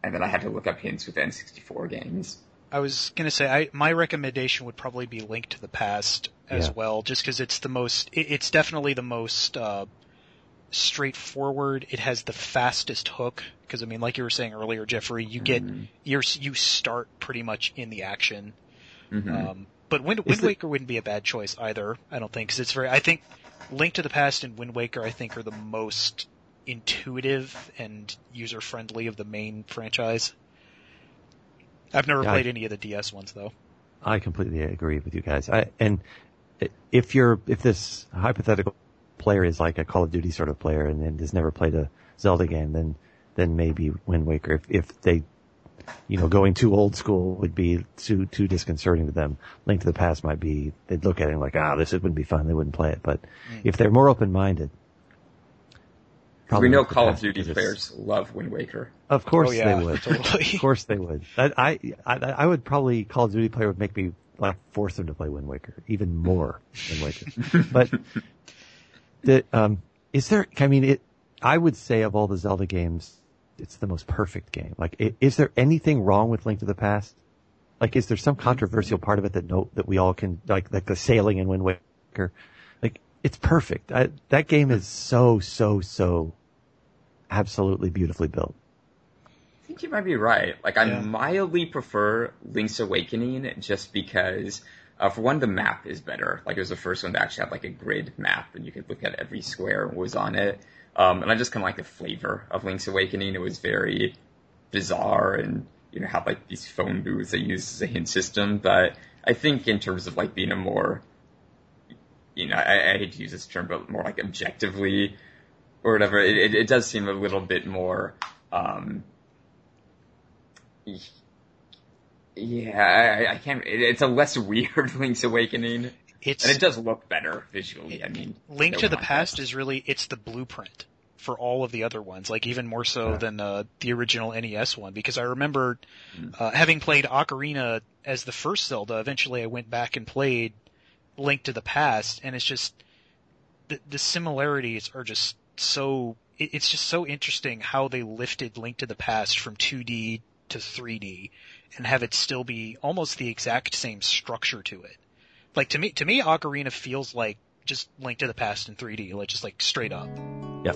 and then I had to look up hints with N64 games. I was gonna say, I, my recommendation would probably be Link to the Past as yeah. well, just because it's the most, it, it's definitely the most uh, straightforward. It has the fastest hook, because I mean, like you were saying earlier, Jeffrey, you get, mm-hmm. you're, you start pretty much in the action. Mm-hmm. Um, but Wind, Wind Waker wouldn't be a bad choice either. I don't think because it's very. I think Link to the Past and Wind Waker I think are the most intuitive and user friendly of the main franchise. I've never yeah, played I, any of the DS ones though. I completely agree with you guys. I, and if you're if this hypothetical player is like a Call of Duty sort of player and, and has never played a Zelda game, then then maybe Wind Waker. If if they you know, going too old school would be too too disconcerting to them. Link to the Past might be they'd look at it like, ah, this it wouldn't be fun. They wouldn't play it. But mm. if they're more open minded, we know Call of Duty players love Wind Waker. Of course oh, yeah, they would. Totally. of course they would. I, I I would probably Call of Duty player would make me like force them to play Wind Waker even more than Waker. but the um is there? I mean, it. I would say of all the Zelda games, it's the most perfect game. Like, is there anything wrong with Link to the Past? Like, is there some controversial part of it that no, that we all can, like, like the sailing in Wind Waker? Like, it's perfect. I, that game is so, so, so absolutely beautifully built. I think you might be right. Like, I yeah. mildly prefer Link's Awakening just because, uh, for one, the map is better. Like, it was the first one to actually have like a grid map, and you could look at every square was on it. Um, and I just kind of like the flavor of Link's Awakening. It was very bizarre and, you know, had like these phone booths they used as a hint system. But I think in terms of like being a more, you know, I, I hate to use this term, but more like objectively or whatever, it, it, it does seem a little bit more, um, yeah, I, I can't, it, it's a less weird Link's Awakening. It's, and it does look better visually. I mean, Link to the Past is really it's the blueprint for all of the other ones, like even more so yeah. than uh, the original NES one. Because I remember mm. uh, having played Ocarina as the first Zelda. Eventually, I went back and played Link to the Past, and it's just the, the similarities are just so. It, it's just so interesting how they lifted Link to the Past from 2D to 3D and have it still be almost the exact same structure to it. Like to me, to me, Ocarina feels like just Link to the Past in 3D, like just like straight up. Yeah.